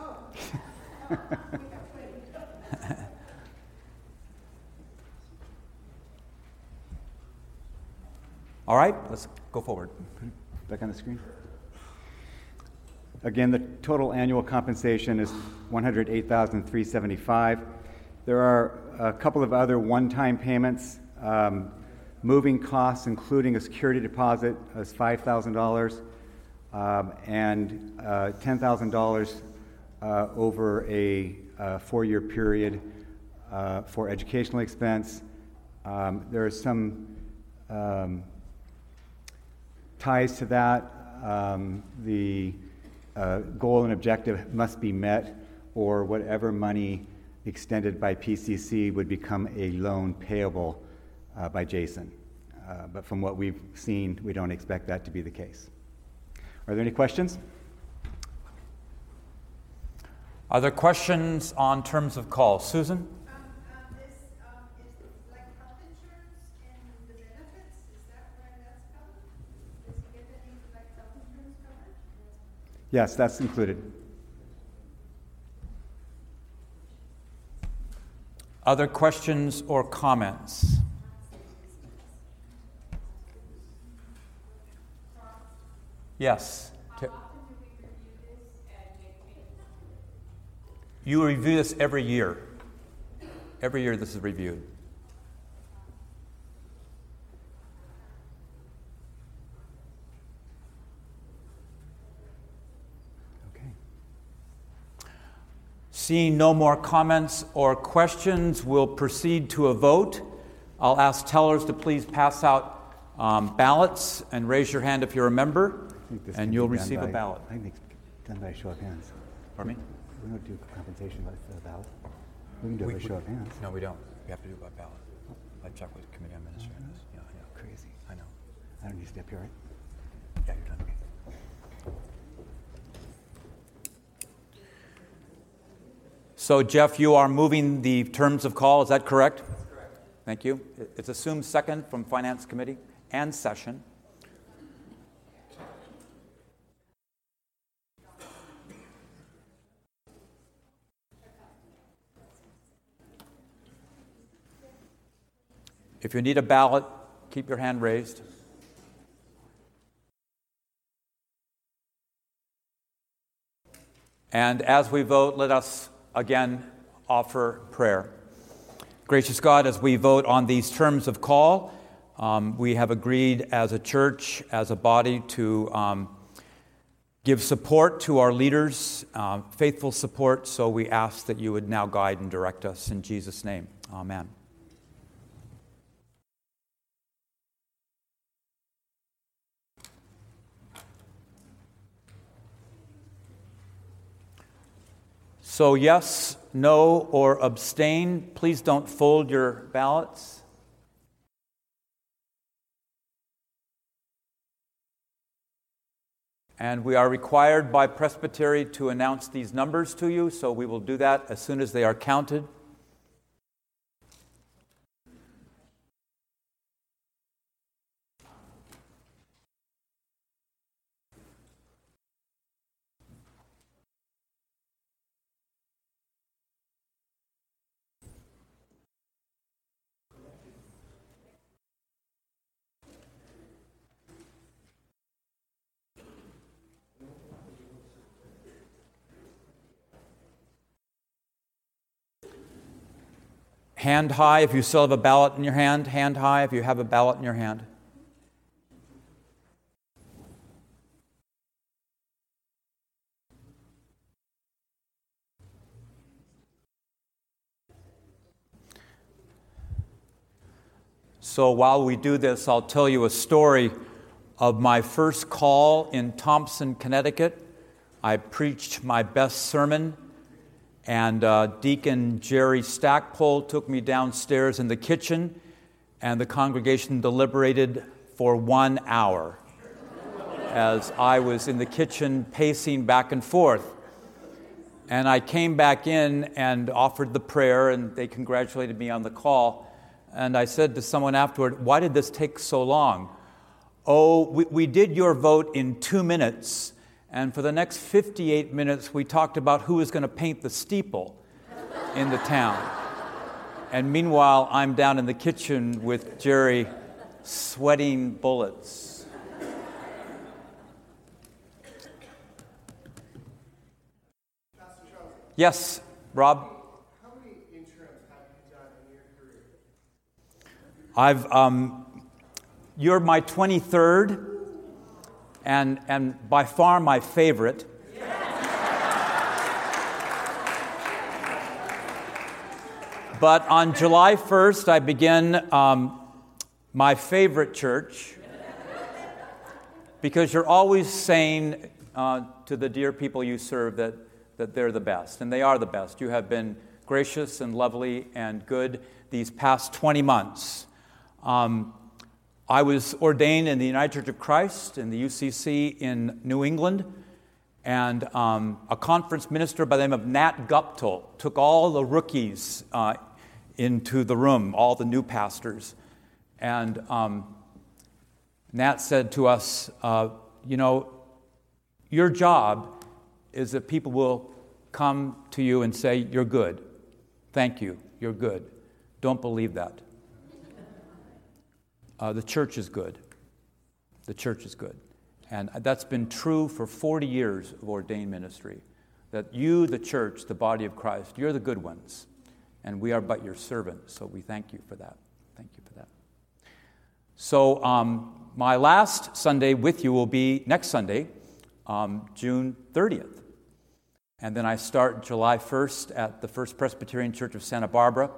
All right, let's go forward. Back on the screen. Again, the total annual compensation is 108,375. There are a couple of other one-time payments. Um, moving costs, including a security deposit, is $5,000, um, and uh, $10,000 uh, over a uh, four-year period uh, for educational expense. Um, there are some um, ties to that. Um, the uh, goal and objective must be met, or whatever money extended by PCC would become a loan payable uh, by Jason. Uh, but from what we've seen, we don't expect that to be the case. Are there any questions? Are there questions on terms of call? Susan? Yes, that's included. Other questions or comments? Yes. You review this every year. Every year this is reviewed. Okay. Seeing no more comments or questions, we'll proceed to a vote. I'll ask tellers to please pass out um, ballots and raise your hand if you're a member, and you'll receive by, a ballot. I think it's done by a show of hands. Pardon me? We don't do compensation by the ballot. We can do it by show of hands. No, we don't. We have to do it by ballot. I checked with committee administrators. Oh, yeah, I know. Crazy. I know. I don't need to step here, right? Yeah, you're done. So, Jeff, you are moving the terms of call, is that correct? That's correct. Thank you. It's assumed second from Finance Committee and session. If you need a ballot, keep your hand raised. And as we vote, let us again offer prayer. Gracious God, as we vote on these terms of call, um, we have agreed as a church, as a body, to um, give support to our leaders, uh, faithful support. So we ask that you would now guide and direct us in Jesus' name. Amen. So, yes, no, or abstain. Please don't fold your ballots. And we are required by Presbytery to announce these numbers to you, so we will do that as soon as they are counted. Hand high if you still have a ballot in your hand. Hand high if you have a ballot in your hand. So while we do this, I'll tell you a story of my first call in Thompson, Connecticut. I preached my best sermon and uh, Deacon Jerry Stackpole took me downstairs in the kitchen, and the congregation deliberated for one hour as I was in the kitchen pacing back and forth. And I came back in and offered the prayer, and they congratulated me on the call. And I said to someone afterward, Why did this take so long? Oh, we, we did your vote in two minutes and for the next 58 minutes, we talked about who was going to paint the steeple in the town. And meanwhile, I'm down in the kitchen with Jerry sweating bullets. Yes, Rob? How many interims have you done in your career? I've, um, you're my 23rd, and, and by far my favorite. but on July 1st, I begin um, my favorite church because you're always saying uh, to the dear people you serve that, that they're the best, and they are the best. You have been gracious and lovely and good these past 20 months. Um, I was ordained in the United Church of Christ in the UCC in New England, and um, a conference minister by the name of Nat Guptill took all the rookies uh, into the room, all the new pastors. And um, Nat said to us, uh, You know, your job is that people will come to you and say, You're good. Thank you. You're good. Don't believe that. Uh, the church is good. The church is good. And that's been true for 40 years of ordained ministry. That you, the church, the body of Christ, you're the good ones and we are but your servants. So we thank you for that. Thank you for that. So, um, my last Sunday with you will be next Sunday, um, June 30th. And then I start July 1st at the First Presbyterian Church of Santa Barbara.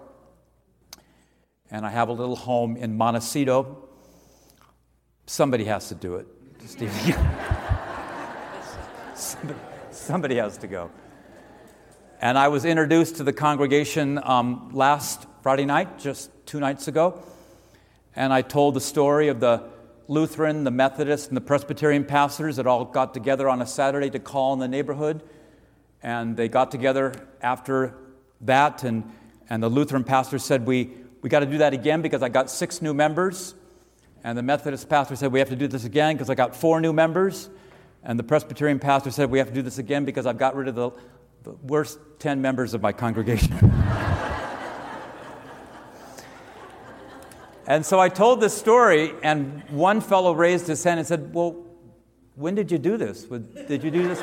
And I have a little home in Montecito. Somebody has to do it. somebody, somebody has to go. And I was introduced to the congregation um, last Friday night, just two nights ago. And I told the story of the Lutheran, the Methodist, and the Presbyterian pastors that all got together on a Saturday to call in the neighborhood. And they got together after that, and, and the Lutheran pastor said, We, we got to do that again because I got six new members. And the Methodist pastor said, We have to do this again because I got four new members. And the Presbyterian pastor said, We have to do this again because I've got rid of the the worst 10 members of my congregation. and so I told this story, and one fellow raised his hand and said, Well, when did you do this? Did you do this?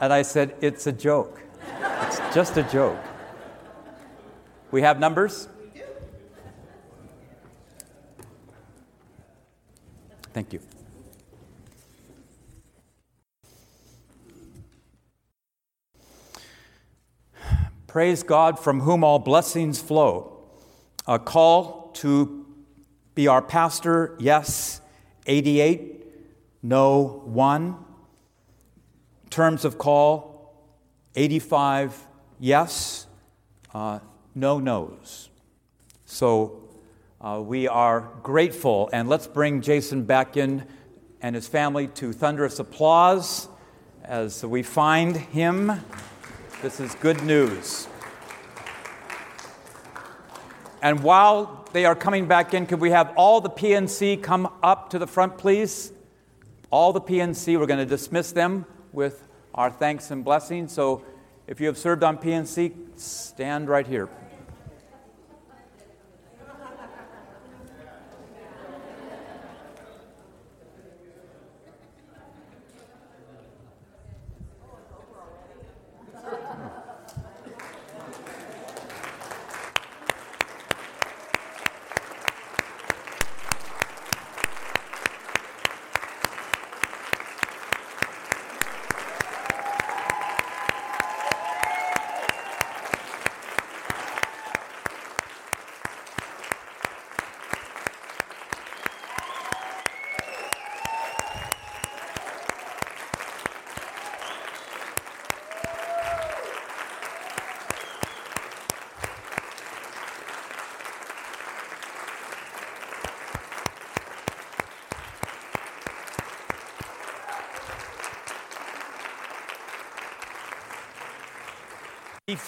And I said, It's a joke. It's just a joke. We have numbers? Thank you. Praise God from whom all blessings flow. A call to be our pastor, yes. 88, no, 1. Terms of call, 85, yes. Uh, no no's. So uh, we are grateful. And let's bring Jason back in and his family to thunderous applause as we find him. This is good news. And while they are coming back in, could we have all the PNC come up to the front, please? All the PNC, we're going to dismiss them with our thanks and blessings. So if you have served on PNC, stand right here.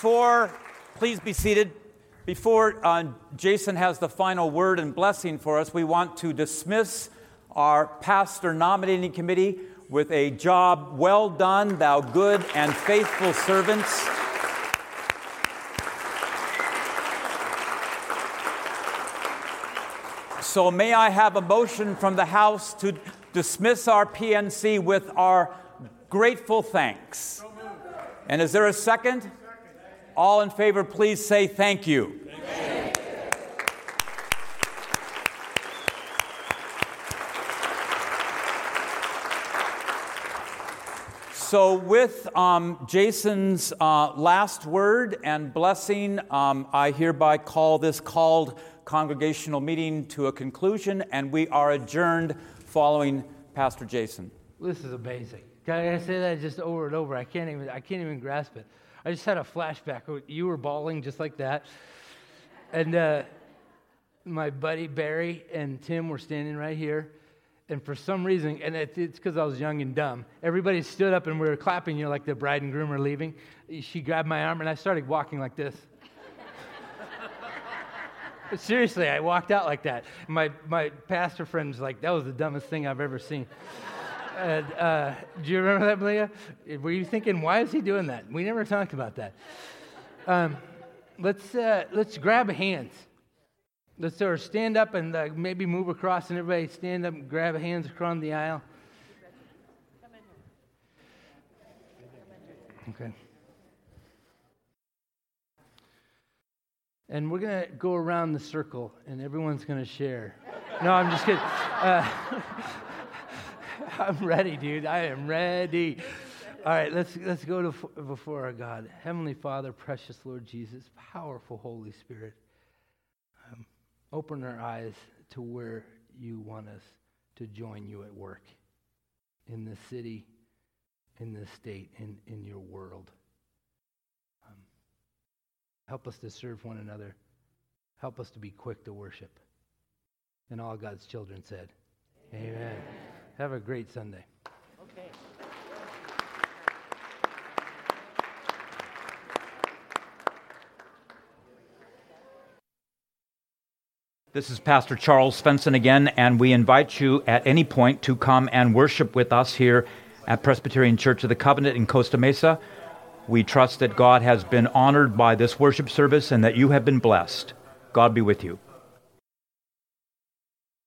Before, please be seated. Before uh, Jason has the final word and blessing for us, we want to dismiss our pastor nominating committee with a job well done, thou good and faithful servants. So may I have a motion from the House to dismiss our PNC with our grateful thanks? And is there a second? All in favor, please say thank you. So, with um, Jason's uh, last word and blessing, um, I hereby call this called congregational meeting to a conclusion, and we are adjourned following Pastor Jason. This is amazing. Can I say that just over and over? I can't even. I can't even grasp it. I just had a flashback. You were bawling just like that, and uh, my buddy Barry and Tim were standing right here and for some reason, and it's because I was young and dumb, everybody stood up and we were clapping, you know, like the bride and groom are leaving. She grabbed my arm and I started walking like this. Seriously, I walked out like that. My, my pastor friend's like, that was the dumbest thing I've ever seen. And, uh, do you remember that, Malia? Were you thinking, why is he doing that? We never talked about that. Um, let's, uh, let's grab hands. Let's sort of stand up and uh, maybe move across, and everybody stand up and grab hands across the aisle. Okay. And we're going to go around the circle, and everyone's going to share. No, I'm just kidding. Uh, I'm ready, dude. I am ready. All right, let's, let's go to, before our God. Heavenly Father, precious Lord Jesus, powerful Holy Spirit. Open our eyes to where you want us to join you at work in the city, in the state, in, in your world. Um, help us to serve one another. Help us to be quick to worship. And all God's children said, Amen. Amen. Have a great Sunday. Okay. This is Pastor Charles Svensson again, and we invite you at any point to come and worship with us here at Presbyterian Church of the Covenant in Costa Mesa. We trust that God has been honored by this worship service and that you have been blessed. God be with you.